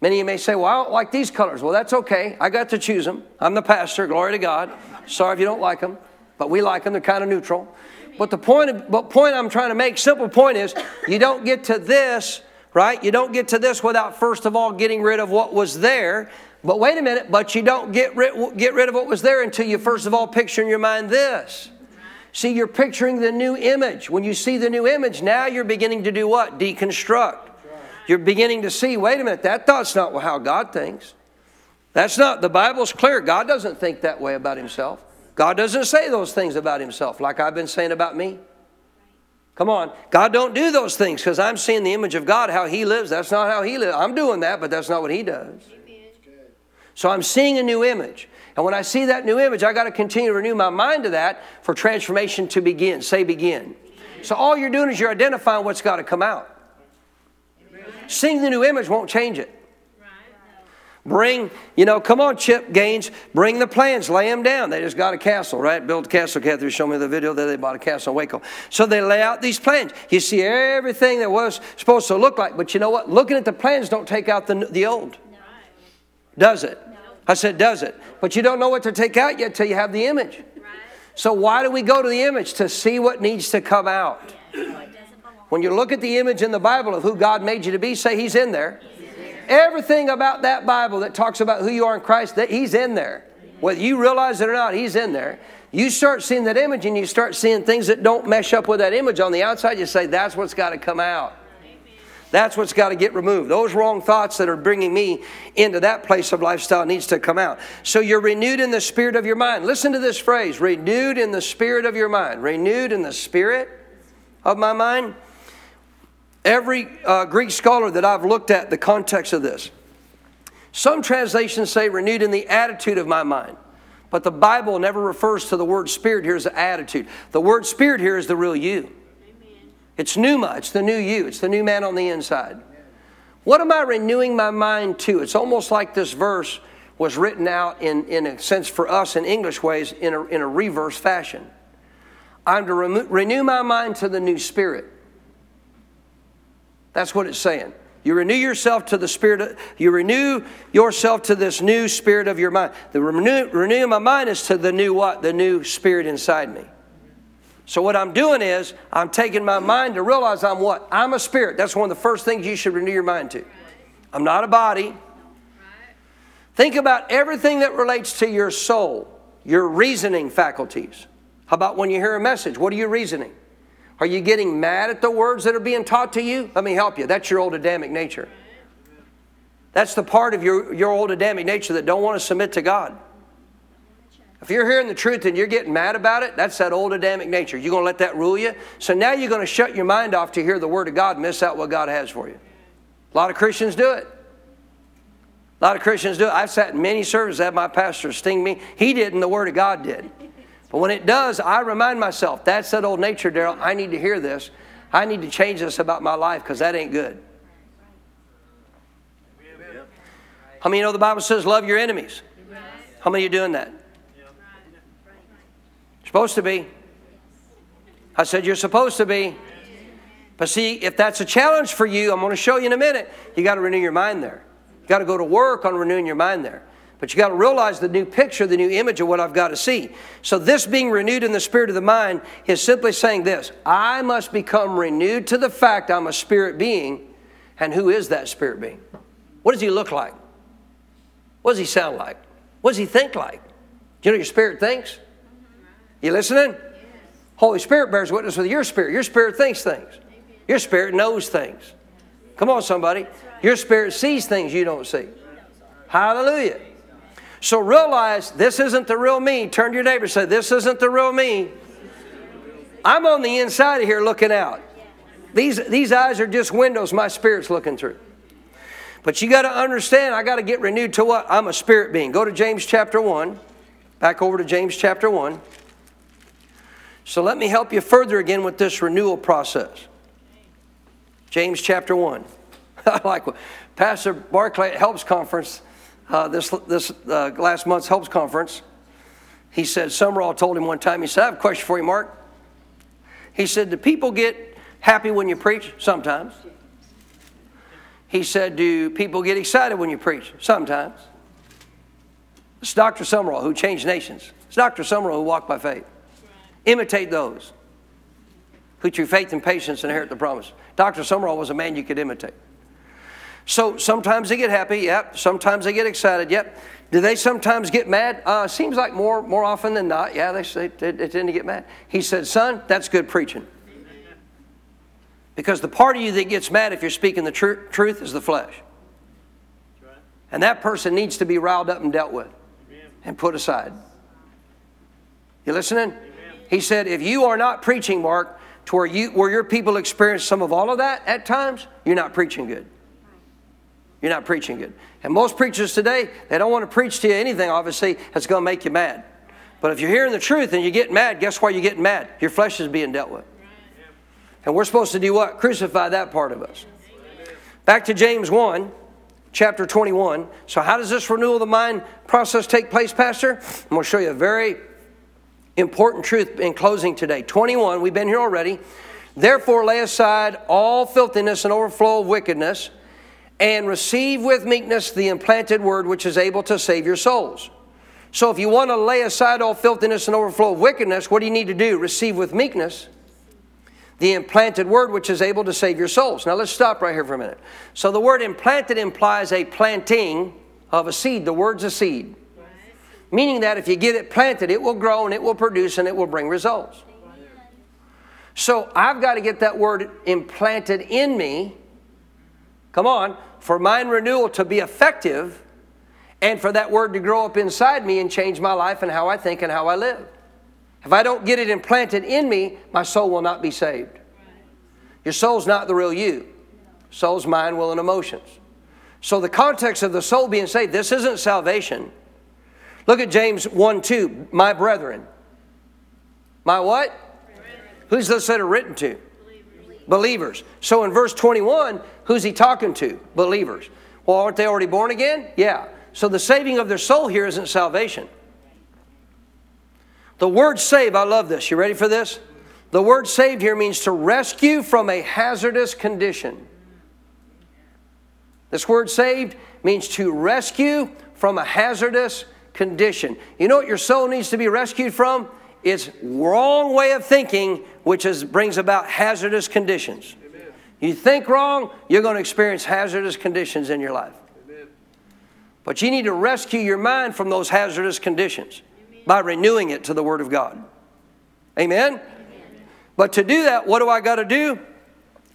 Many of you may say, Well, I don't like these colors. Well, that's okay. I got to choose them. I'm the pastor. Glory to God. Sorry if you don't like them, but we like them. They're kind of neutral. But the point, but point I'm trying to make, simple point is, you don't get to this, right? You don't get to this without first of all getting rid of what was there. But wait a minute, but you don't get rid, get rid of what was there until you first of all picture in your mind this. See, you're picturing the new image. When you see the new image, now you're beginning to do what? Deconstruct. You're beginning to see, wait a minute, that thought's not how God thinks. That's not, the Bible's clear. God doesn't think that way about himself. God doesn't say those things about himself like I've been saying about me. Come on. God don't do those things because I'm seeing the image of God, how he lives. That's not how he lives. I'm doing that, but that's not what he does. So I'm seeing a new image. And when I see that new image, I got to continue to renew my mind to that for transformation to begin. Say begin. So all you're doing is you're identifying what's got to come out. Seeing the new image won't change it. Bring, you know, come on, Chip Gaines, bring the plans, lay them down. They just got a castle, right? Built a castle. Kathy showed me the video that they bought a castle in Waco. So they lay out these plans. You see everything that was supposed to look like, but you know what? Looking at the plans don't take out the, the old. Does it? I said, does it? But you don't know what to take out yet till you have the image. So why do we go to the image? To see what needs to come out. When you look at the image in the Bible of who God made you to be, say He's in there. Everything about that Bible that talks about who you are in Christ, that He's in there. Whether you realize it or not, He's in there. You start seeing that image and you start seeing things that don't mesh up with that image on the outside, you say, that's what's got to come out. That's what's got to get removed. Those wrong thoughts that are bringing me into that place of lifestyle needs to come out. So you're renewed in the spirit of your mind. Listen to this phrase renewed in the spirit of your mind. Renewed in the spirit of my mind. Every uh, Greek scholar that I've looked at the context of this, some translations say renewed in the attitude of my mind. But the Bible never refers to the word spirit here as an attitude. The word spirit here is the real you. It's pneuma, it's the new you, it's the new man on the inside. What am I renewing my mind to? It's almost like this verse was written out in, in a sense for us in English ways in a, in a reverse fashion. I'm to renew my mind to the new spirit. That's what it's saying. You renew yourself to the spirit, Of, you renew yourself to this new spirit of your mind. The renew, renewing my mind is to the new what? The new spirit inside me. So what I'm doing is I'm taking my mind to realize I'm what? I'm a spirit. That's one of the first things you should renew your mind to. I'm not a body. Think about everything that relates to your soul, your reasoning faculties. How about when you hear a message? What are you reasoning? Are you getting mad at the words that are being taught to you? Let me help you. That's your old Adamic nature. That's the part of your, your old Adamic nature that don't want to submit to God. If you're hearing the truth and you're getting mad about it, that's that old Adamic nature. You're going to let that rule you? So now you're going to shut your mind off to hear the Word of God and miss out what God has for you. A lot of Christians do it. A lot of Christians do it. I've sat in many services, had my pastor sting me. He didn't, the Word of God did. But when it does, I remind myself, that's that old nature, Daryl. I need to hear this. I need to change this about my life because that ain't good. How many you know the Bible says love your enemies? How many of you doing that? Supposed to be. I said you're supposed to be. But see, if that's a challenge for you, I'm going to show you in a minute, you got to renew your mind there. You got to go to work on renewing your mind there. But you got to realize the new picture, the new image of what I've got to see. So, this being renewed in the spirit of the mind is simply saying this I must become renewed to the fact I'm a spirit being. And who is that spirit being? What does he look like? What does he sound like? What does he think like? Do you know your spirit thinks? You listening? Holy Spirit bears witness with your spirit. Your spirit thinks things. Your spirit knows things. Come on, somebody. Your spirit sees things you don't see. Hallelujah. So realize this isn't the real me. Turn to your neighbor and say, This isn't the real me. I'm on the inside of here looking out. These, these eyes are just windows my spirit's looking through. But you got to understand, I got to get renewed to what? I'm a spirit being. Go to James chapter 1. Back over to James chapter 1. So let me help you further again with this renewal process. James chapter 1. I like what Pastor Barclay at Helps Conference uh, this, this uh, last month's Helps Conference, he said, Sumrall told him one time, he said, I have a question for you, Mark. He said, Do people get happy when you preach? Sometimes. He said, Do people get excited when you preach? Sometimes. It's Dr. Sumrall who changed nations. It's Dr. Sumrall who walked by faith. Imitate those who through faith and patience inherit the promise. Dr. Sumrall was a man you could imitate. So sometimes they get happy, yep. Sometimes they get excited, yep. Do they sometimes get mad? Uh, seems like more, more often than not, yeah, they, they, they tend to get mad. He said, Son, that's good preaching. Because the part of you that gets mad if you're speaking the tr- truth is the flesh. And that person needs to be riled up and dealt with and put aside. You listening? He said, if you are not preaching, Mark, to where, you, where your people experience some of all of that at times, you're not preaching good. You're not preaching good. And most preachers today, they don't want to preach to you anything, obviously, that's going to make you mad. But if you're hearing the truth and you get mad, guess why you're getting mad? Your flesh is being dealt with. And we're supposed to do what? Crucify that part of us. Back to James 1, chapter 21. So, how does this renewal of the mind process take place, Pastor? I'm going to show you a very important truth in closing today. 21, we've been here already. Therefore, lay aside all filthiness and overflow of wickedness and receive with meekness the implanted word which is able to save your souls. So, if you want to lay aside all filthiness and overflow of wickedness, what do you need to do? Receive with meekness the implanted word which is able to save your souls. Now, let's stop right here for a minute. So, the word implanted implies a planting of a seed. The word's a seed. Meaning that if you get it planted, it will grow and it will produce and it will bring results. So, I've got to get that word implanted in me. Come on, for mind renewal to be effective and for that word to grow up inside me and change my life and how I think and how I live. If I don't get it implanted in me, my soul will not be saved. Your soul's not the real you. Soul's mind, will, and emotions. So the context of the soul being saved, this isn't salvation. Look at James 1 2. My brethren. My what? Who's this letter written to? Believers. Believers. So in verse 21, who's he talking to? Believers. Well, aren't they already born again? Yeah. So the saving of their soul here isn't salvation. The word save, I love this. You ready for this? The word saved here means to rescue from a hazardous condition. This word saved means to rescue from a hazardous condition. You know what your soul needs to be rescued from? It's wrong way of thinking, which is, brings about hazardous conditions. Amen. You think wrong, you're going to experience hazardous conditions in your life. Amen. But you need to rescue your mind from those hazardous conditions Amen. by renewing it to the Word of God. Amen? But to do that, what do I got to do?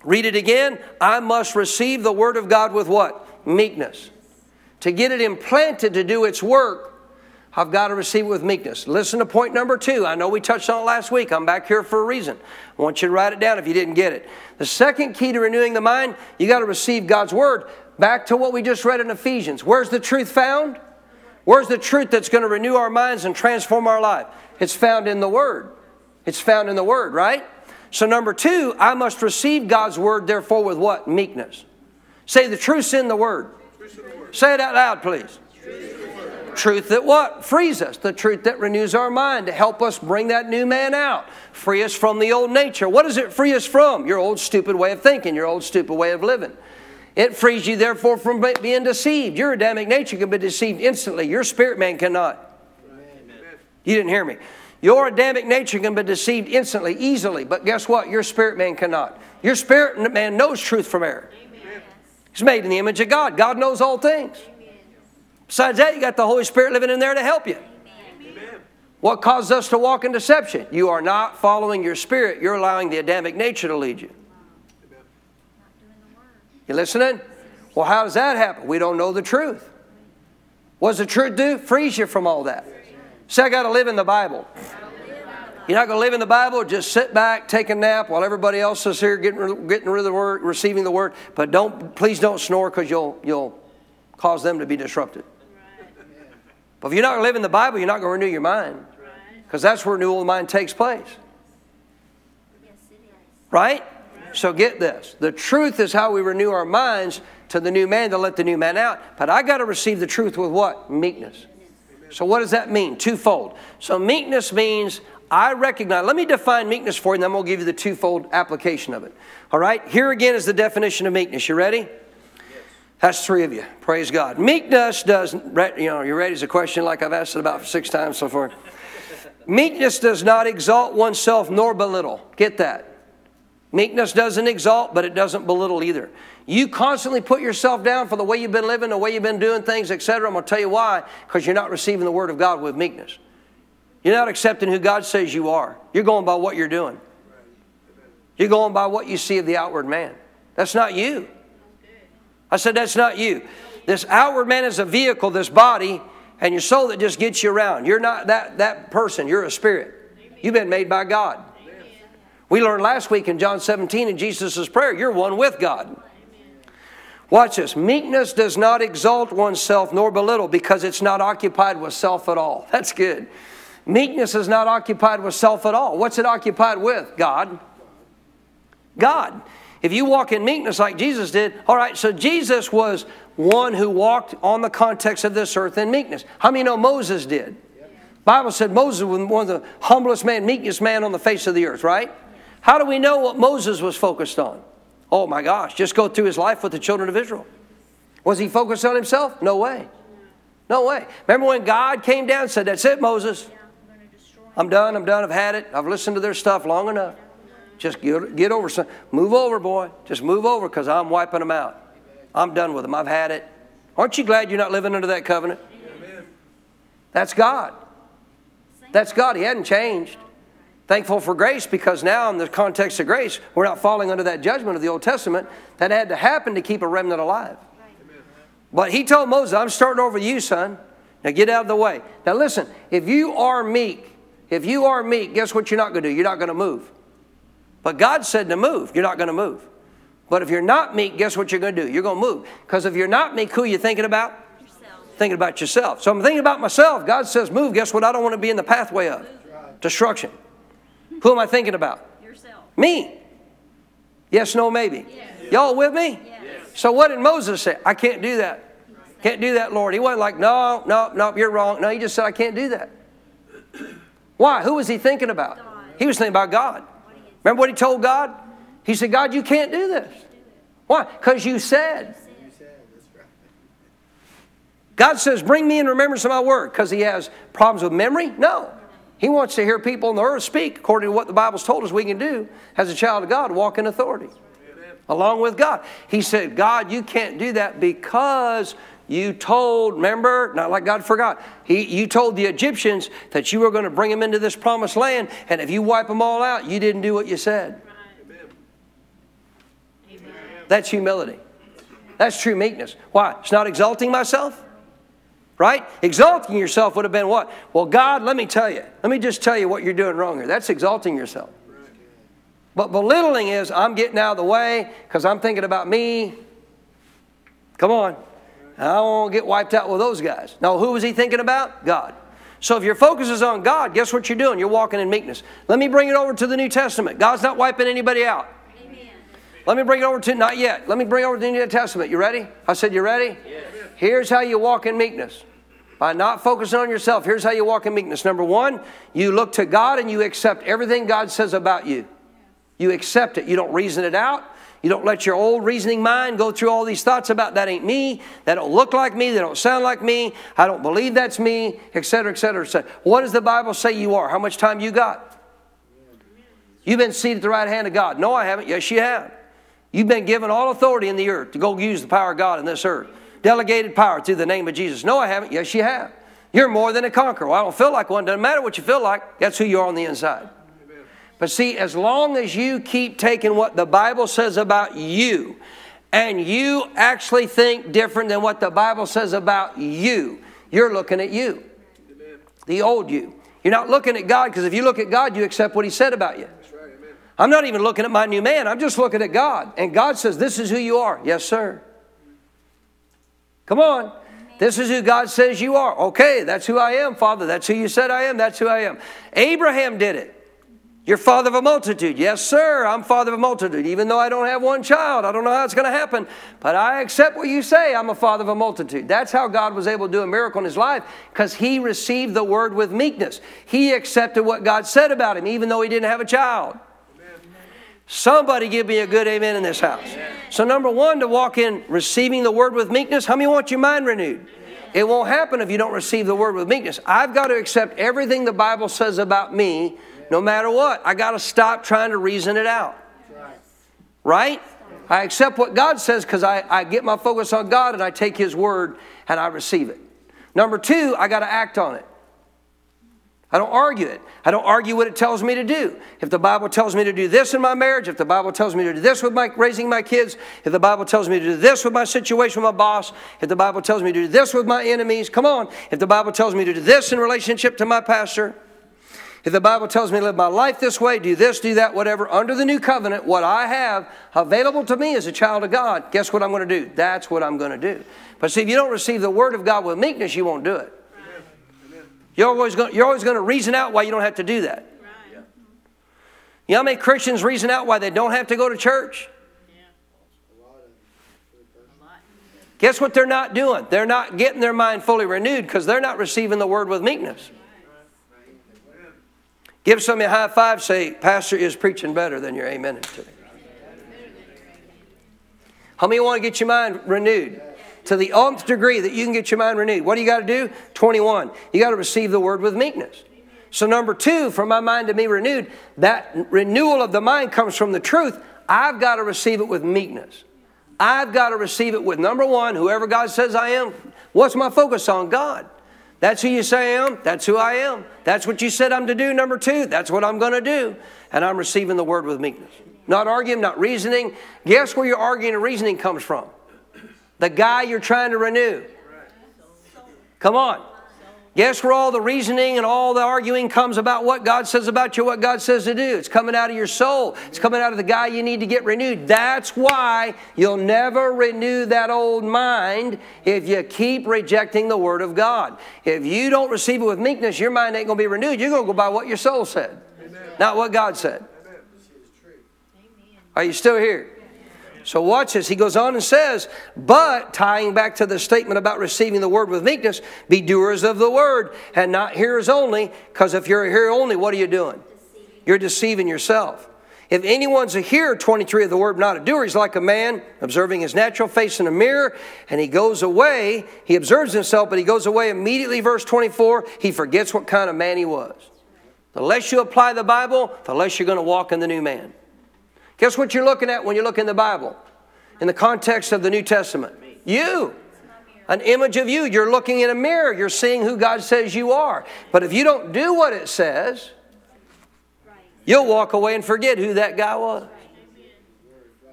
Read it again. I must receive the Word of God with what? Meekness. To get it implanted to do its work, I've got to receive it with meekness. Listen to point number two. I know we touched on it last week. I'm back here for a reason. I want you to write it down if you didn't get it. The second key to renewing the mind, you got to receive God's word. Back to what we just read in Ephesians. Where's the truth found? Where's the truth that's going to renew our minds and transform our life? It's found in the word. It's found in the word, right? So, number two, I must receive God's word, therefore, with what? Meekness. Say the truth's in the word. Say it out loud, please. Truth that what? Frees us. The truth that renews our mind to help us bring that new man out. Free us from the old nature. What does it free us from? Your old stupid way of thinking, your old stupid way of living. It frees you, therefore, from being deceived. Your Adamic nature can be deceived instantly. Your spirit man cannot. You didn't hear me. Your Adamic nature can be deceived instantly, easily, but guess what? Your spirit man cannot. Your spirit man knows truth from error. He's made in the image of God. God knows all things. Besides that, you got the Holy Spirit living in there to help you. Amen. What causes us to walk in deception? You are not following your spirit, you're allowing the Adamic nature to lead you. You listening? Well, how does that happen? We don't know the truth. What does the truth do? Frees you from all that. Say, I got to live in the Bible. You're not going to live in the Bible, just sit back, take a nap while everybody else is here getting, getting rid of the word, receiving the word. But don't, please don't snore because you'll, you'll cause them to be disrupted. But if you're not going to live in the Bible, you're not going to renew your mind. Because that's where renewal of mind takes place. Right? So get this. The truth is how we renew our minds to the new man to let the new man out. But I got to receive the truth with what? Meekness. So what does that mean? Twofold. So meekness means I recognize, let me define meekness for you, and then we'll give you the twofold application of it. All right? Here again is the definition of meekness. You ready? That's three of you. Praise God. Meekness does, you know, you ready? Is a question like I've asked it about six times so far. Meekness does not exalt oneself nor belittle. Get that. Meekness doesn't exalt, but it doesn't belittle either. You constantly put yourself down for the way you've been living, the way you've been doing things, etc. I'm going to tell you why. Because you're not receiving the Word of God with meekness. You're not accepting who God says you are. You're going by what you're doing. You're going by what you see of the outward man. That's not you. I said, That's not you. This outward man is a vehicle, this body, and your soul that just gets you around. You're not that, that person, you're a spirit. You've been made by God. We learned last week in John 17 in Jesus' prayer, you're one with God. Watch this. Meekness does not exalt oneself nor belittle because it's not occupied with self at all. That's good. Meekness is not occupied with self at all. What's it occupied with? God. God. If you walk in meekness like Jesus did, all right, so Jesus was one who walked on the context of this earth in meekness. How many know Moses did? Bible said Moses was one of the humblest man, meekest man on the face of the earth, right? How do we know what Moses was focused on? Oh my gosh, just go through his life with the children of Israel. Was he focused on himself? No way. No way. Remember when God came down and said, That's it, Moses. I'm done, I'm done, I've had it. I've listened to their stuff long enough. Just get, get over some. Move over, boy. Just move over because I'm wiping them out. I'm done with them. I've had it. Aren't you glad you're not living under that covenant? That's God. That's God. He hadn't changed. Thankful for grace because now, in the context of grace, we're not falling under that judgment of the Old Testament that had to happen to keep a remnant alive. But he told Moses, I'm starting over with you, son. Now get out of the way. Now listen, if you are meek, if you are meek, guess what you're not going to do? You're not going to move. But God said to move. You're not going to move. But if you're not meek, guess what you're going to do? You're going to move. Because if you're not meek, who are you thinking about? Yourself. Thinking about yourself. So I'm thinking about myself. God says, move. Guess what? I don't want to be in the pathway of destruction. Who am I thinking about? Yourself. Me. Yes, no, maybe. Y'all with me? Yes. So what did Moses say? I can't do that. Can't do that, Lord. He wasn't like, no, no, no, you're wrong. No, he just said, I can't do that. Why? Who was he thinking about? He was thinking about God. Remember what he told God? He said, God, you can't do this. Why? Because you said. God says, bring me in remembrance of my word because he has problems with memory? No. He wants to hear people on the earth speak according to what the Bible's told us we can do as a child of God, walk in authority along with God. He said, God, you can't do that because you told, remember, not like God forgot. He, you told the Egyptians that you were going to bring them into this promised land, and if you wipe them all out, you didn't do what you said. That's humility. That's true meekness. Why? It's not exalting myself. Right? Exalting yourself would have been what? Well, God, let me tell you. Let me just tell you what you're doing wrong here. That's exalting yourself. But belittling is I'm getting out of the way because I'm thinking about me. Come on. I won't get wiped out with those guys. Now, who was he thinking about? God. So if your focus is on God, guess what you're doing? You're walking in meekness. Let me bring it over to the New Testament. God's not wiping anybody out. Amen. Let me bring it over to, not yet. Let me bring it over to the New Testament. You ready? I said, You ready? Yes. Here's how you walk in meekness. By not focusing on yourself, here's how you walk in meekness. Number one, you look to God and you accept everything God says about you. You accept it. You don't reason it out. You don't let your old reasoning mind go through all these thoughts about that ain't me, that don't look like me, that don't sound like me, I don't believe that's me, etc., etc., etc. What does the Bible say you are? How much time you got? You've been seated at the right hand of God. No, I haven't. Yes, you have. You've been given all authority in the earth to go use the power of God in this earth. Delegated power through the name of Jesus. No, I haven't. Yes, you have. You're more than a conqueror. Well, I don't feel like one. Doesn't matter what you feel like. That's who you are on the inside. But see, as long as you keep taking what the Bible says about you and you actually think different than what the Bible says about you, you're looking at you, the old you. You're not looking at God because if you look at God, you accept what He said about you. I'm not even looking at my new man. I'm just looking at God. And God says, This is who you are. Yes, sir. Come on. This is who God says you are. Okay, that's who I am, Father. That's who you said I am. That's who I am. Abraham did it. You're father of a multitude. Yes, sir, I'm father of a multitude. Even though I don't have one child, I don't know how it's going to happen, but I accept what you say. I'm a father of a multitude. That's how God was able to do a miracle in his life because he received the word with meekness. He accepted what God said about him, even though he didn't have a child. Somebody give me a good amen in this house. So, number one, to walk in receiving the word with meekness, how many want your mind renewed? It won't happen if you don't receive the word with meekness. I've got to accept everything the Bible says about me no matter what. I got to stop trying to reason it out. Right? I accept what God says because I, I get my focus on God and I take His word and I receive it. Number two, I got to act on it. I don't argue it. I don't argue what it tells me to do. If the Bible tells me to do this in my marriage, if the Bible tells me to do this with my raising my kids, if the Bible tells me to do this with my situation with my boss, if the Bible tells me to do this with my enemies, come on. If the Bible tells me to do this in relationship to my pastor, if the Bible tells me to live my life this way, do this, do that, whatever, under the new covenant, what I have available to me as a child of God, guess what I'm going to do? That's what I'm going to do. But see, if you don't receive the word of God with meekness, you won't do it. You're always, going, you're always going to reason out why you don't have to do that. You know how many Christians reason out why they don't have to go to church? Guess what they're not doing? They're not getting their mind fully renewed because they're not receiving the word with meekness. Give somebody a high five, say, Pastor is preaching better than your amen to today. How many want to get your mind renewed? To the nth degree that you can get your mind renewed. What do you got to do? 21. You got to receive the word with meekness. So, number two, for my mind to be renewed, that renewal of the mind comes from the truth. I've got to receive it with meekness. I've got to receive it with number one, whoever God says I am. What's my focus on? God. That's who you say I am. That's who I am. That's what you said I'm to do. Number two, that's what I'm going to do. And I'm receiving the word with meekness. Not arguing, not reasoning. Guess where your arguing and reasoning comes from? The guy you're trying to renew. Come on. Guess where all the reasoning and all the arguing comes about what God says about you, what God says to do? It's coming out of your soul. It's coming out of the guy you need to get renewed. That's why you'll never renew that old mind if you keep rejecting the Word of God. If you don't receive it with meekness, your mind ain't going to be renewed. You're going to go by what your soul said, Amen. not what God said. Amen. Are you still here? So watch this. He goes on and says, but tying back to the statement about receiving the word with meekness, be doers of the word and not hearers only, because if you're a hearer only, what are you doing? You're deceiving yourself. If anyone's a hearer, 23 of the word, not a doer, he's like a man observing his natural face in a mirror, and he goes away. He observes himself, but he goes away immediately, verse 24. He forgets what kind of man he was. The less you apply the Bible, the less you're going to walk in the new man. Guess what you're looking at when you look in the Bible? In the context of the New Testament? You. An image of you. You're looking in a mirror. You're seeing who God says you are. But if you don't do what it says, you'll walk away and forget who that guy was.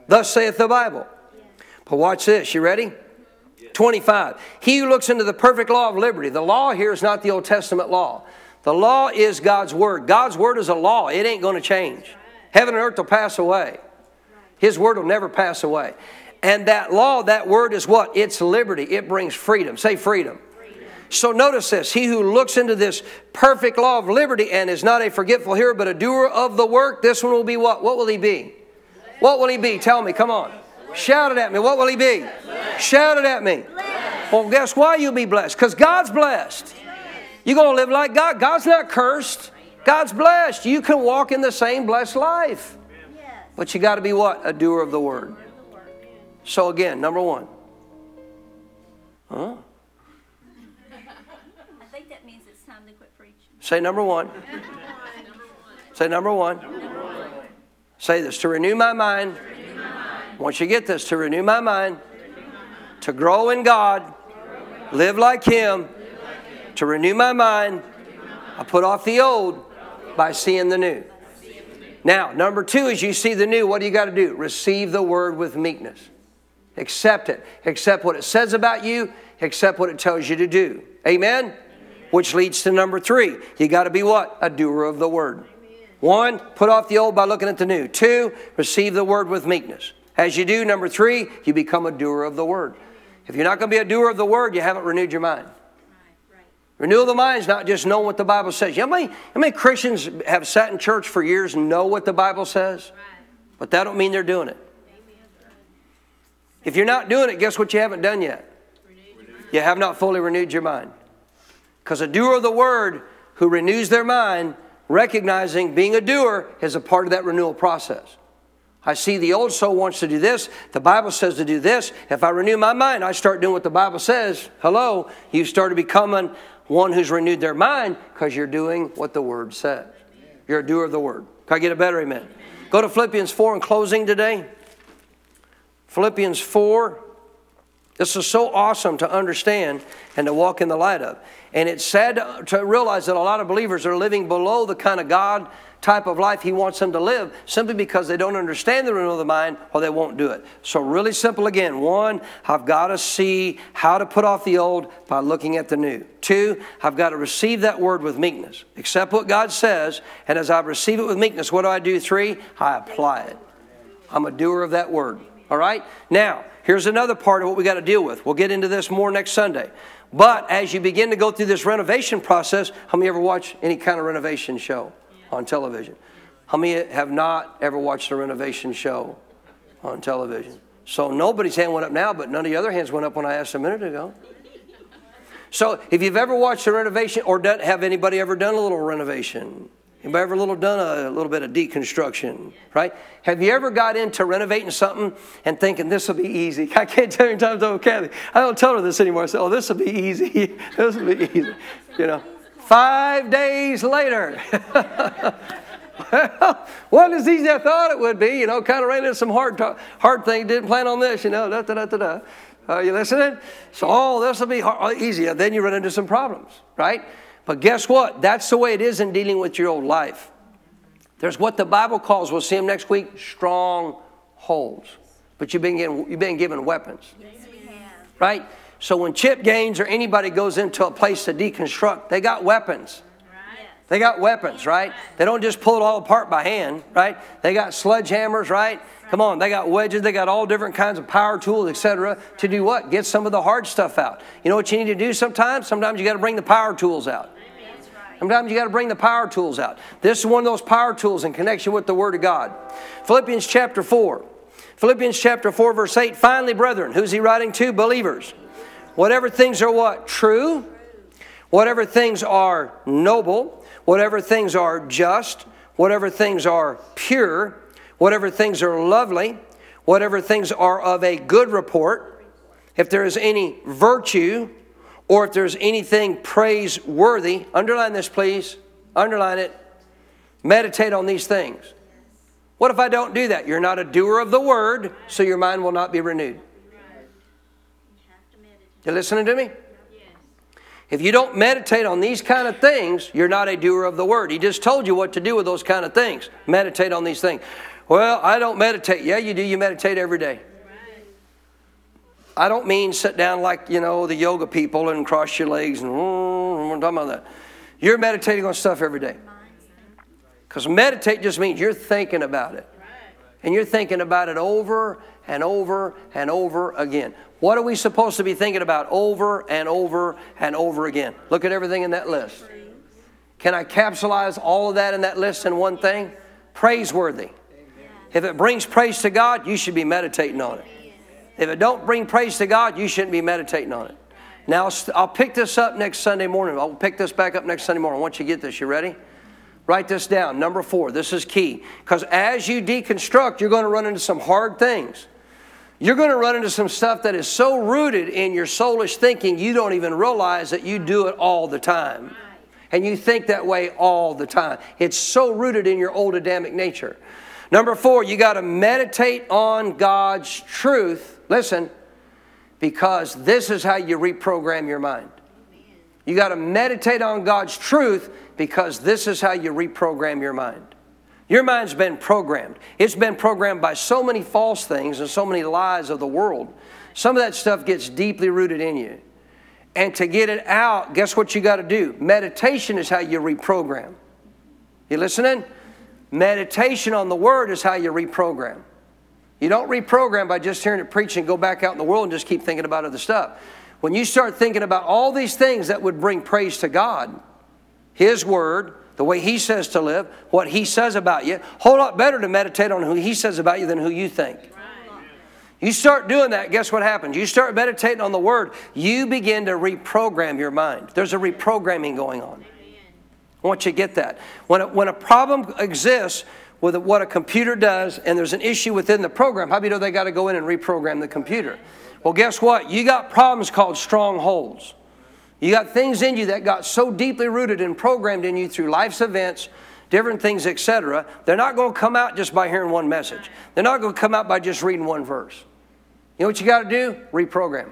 Thus saith the Bible. But watch this. You ready? 25. He who looks into the perfect law of liberty. The law here is not the Old Testament law. The law is God's word. God's word is a law. It ain't going to change. Heaven and earth will pass away. His word will never pass away. And that law, that word is what? It's liberty. It brings freedom. Say freedom. So notice this. He who looks into this perfect law of liberty and is not a forgetful hearer, but a doer of the work, this one will be what? What will he be? What will he be? Tell me. Come on. Shout it at me. What will he be? Shout it at me. Well, guess why you'll be blessed? Because God's blessed. You're going to live like God. God's not cursed. God's blessed. You can walk in the same blessed life. But you got to be what? A doer of the word. So again, number one. Huh? I think that means it's time to quit preaching. Say number one. Say number one. Say this to renew my mind. Once you get this, to renew my mind, to grow in God, live like Him, to renew my mind, I put off the old by seeing the new. Now, number two, is you see the new, what do you got to do? Receive the word with meekness. Accept it. Accept what it says about you. Accept what it tells you to do. Amen? Which leads to number three. You got to be what? A doer of the word. One, put off the old by looking at the new. Two, receive the word with meekness. As you do, number three, you become a doer of the word. If you're not going to be a doer of the word, you haven't renewed your mind. Renewal of the mind is not just knowing what the Bible says. You know how many, how many Christians have sat in church for years and know what the Bible says? But that don't mean they're doing it. If you're not doing it, guess what you haven't done yet? You have not fully renewed your mind. Because a doer of the word who renews their mind, recognizing being a doer is a part of that renewal process. I see the old soul wants to do this. The Bible says to do this. If I renew my mind, I start doing what the Bible says. Hello, you start started becoming one who's renewed their mind because you're doing what the Word says. You're a doer of the Word. Can I get a better amen? Go to Philippians 4 in closing today. Philippians 4. This is so awesome to understand and to walk in the light of. And it's sad to realize that a lot of believers are living below the kind of God type of life He wants them to live simply because they don't understand the renewal of the mind or they won't do it. So, really simple again. One, I've got to see how to put off the old by looking at the new. Two, I've got to receive that word with meekness. Accept what God says, and as I receive it with meekness, what do I do? Three, I apply it. I'm a doer of that word. All right? Now, here's another part of what we got to deal with. We'll get into this more next Sunday. But as you begin to go through this renovation process, how many ever watch any kind of renovation show? On television. How many have not ever watched a renovation show on television? So nobody's hand went up now, but none of the other hands went up when I asked a minute ago. So if you've ever watched a renovation or done, have anybody ever done a little renovation? Anybody ever little done a little bit of deconstruction, right? Have you ever got into renovating something and thinking this will be easy? I can't tell you times over Kathy. I don't tell her this anymore. I oh, this will be easy. this will be easy. You know. Five days later. well, wasn't as easy as I thought it would be. You know, kind of ran into some hard, hard things. Didn't plan on this. You know, da da da da da. Are you listening? So, oh, this will be hard, uh, easier. Then you run into some problems, right? But guess what? That's the way it is in dealing with your old life. There's what the Bible calls, we'll see them next week, strongholds. But you've been, given, you've been given weapons. Right? So when Chip Gaines or anybody goes into a place to deconstruct, they got weapons. They got weapons, right? They don't just pull it all apart by hand, right? They got sledgehammers, right? Come on, they got wedges, they got all different kinds of power tools, etc. To do what? Get some of the hard stuff out. You know what you need to do sometimes? Sometimes you got to bring the power tools out. Sometimes you got to bring the power tools out. This is one of those power tools in connection with the Word of God. Philippians chapter 4. Philippians chapter 4, verse 8. Finally, brethren, who's he writing to? Believers. Whatever things are what? True. Whatever things are noble whatever things are just, whatever things are pure, whatever things are lovely, whatever things are of a good report, if there is any virtue, or if there's anything praiseworthy, underline this, please. Underline it. Meditate on these things. What if I don't do that? You're not a doer of the word, so your mind will not be renewed. You listening to me? If you don't meditate on these kind of things, you're not a doer of the word. He just told you what to do with those kind of things. Meditate on these things. Well, I don't meditate. Yeah, you do. You meditate every day. I don't mean sit down like, you know, the yoga people and cross your legs and mm, I'm talking about that. You're meditating on stuff every day. Because meditate just means you're thinking about it. And you're thinking about it over and over and over again. What are we supposed to be thinking about over and over and over again? Look at everything in that list. Can I capsulize all of that in that list in one thing? Praiseworthy. If it brings praise to God, you should be meditating on it. If it don't bring praise to God, you shouldn't be meditating on it. Now, I'll pick this up next Sunday morning. I'll pick this back up next Sunday morning. Once you get this, you ready? Write this down. Number four. This is key. Because as you deconstruct, you're going to run into some hard things. You're going to run into some stuff that is so rooted in your soulish thinking, you don't even realize that you do it all the time. And you think that way all the time. It's so rooted in your old Adamic nature. Number four, you got to meditate on God's truth. Listen, because this is how you reprogram your mind. You got to meditate on God's truth because this is how you reprogram your mind. Your mind's been programmed. It's been programmed by so many false things and so many lies of the world. Some of that stuff gets deeply rooted in you. And to get it out, guess what you got to do? Meditation is how you reprogram. You listening? Meditation on the Word is how you reprogram. You don't reprogram by just hearing it preach and go back out in the world and just keep thinking about other stuff. When you start thinking about all these things that would bring praise to God, His Word, the way He says to live, what He says about you. Whole lot better to meditate on who He says about you than who you think. You start doing that, guess what happens? You start meditating on the Word, you begin to reprogram your mind. There's a reprogramming going on. I want you to get that. When a, when a problem exists with what a computer does and there's an issue within the program, how do you know they got to go in and reprogram the computer? Well, guess what? You got problems called strongholds. You got things in you that got so deeply rooted and programmed in you through life's events, different things, etc. They're not going to come out just by hearing one message. They're not going to come out by just reading one verse. You know what you got to do? Reprogram.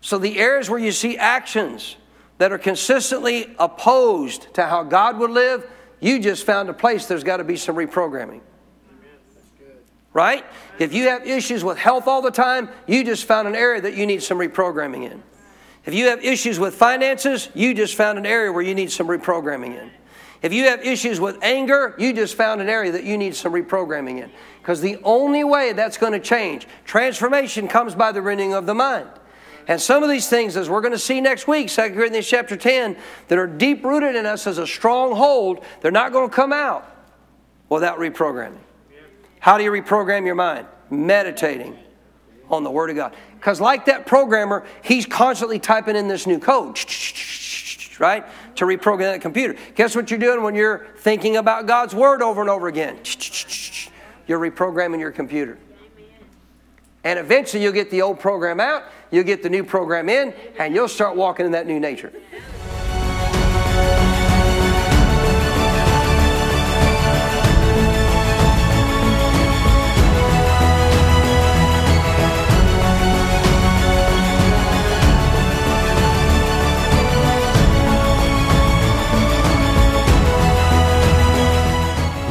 So the areas where you see actions that are consistently opposed to how God would live, you just found a place there's got to be some reprogramming. Right? If you have issues with health all the time, you just found an area that you need some reprogramming in. If you have issues with finances, you just found an area where you need some reprogramming in. If you have issues with anger, you just found an area that you need some reprogramming in. Because the only way that's going to change, transformation comes by the renewing of the mind. And some of these things, as we're going to see next week, 2 Corinthians chapter 10, that are deep rooted in us as a stronghold, they're not going to come out without reprogramming. How do you reprogram your mind? Meditating on the Word of God. Because, like that programmer, he's constantly typing in this new code, right? To reprogram that computer. Guess what you're doing when you're thinking about God's Word over and over again? You're reprogramming your computer. And eventually you'll get the old program out, you'll get the new program in, and you'll start walking in that new nature.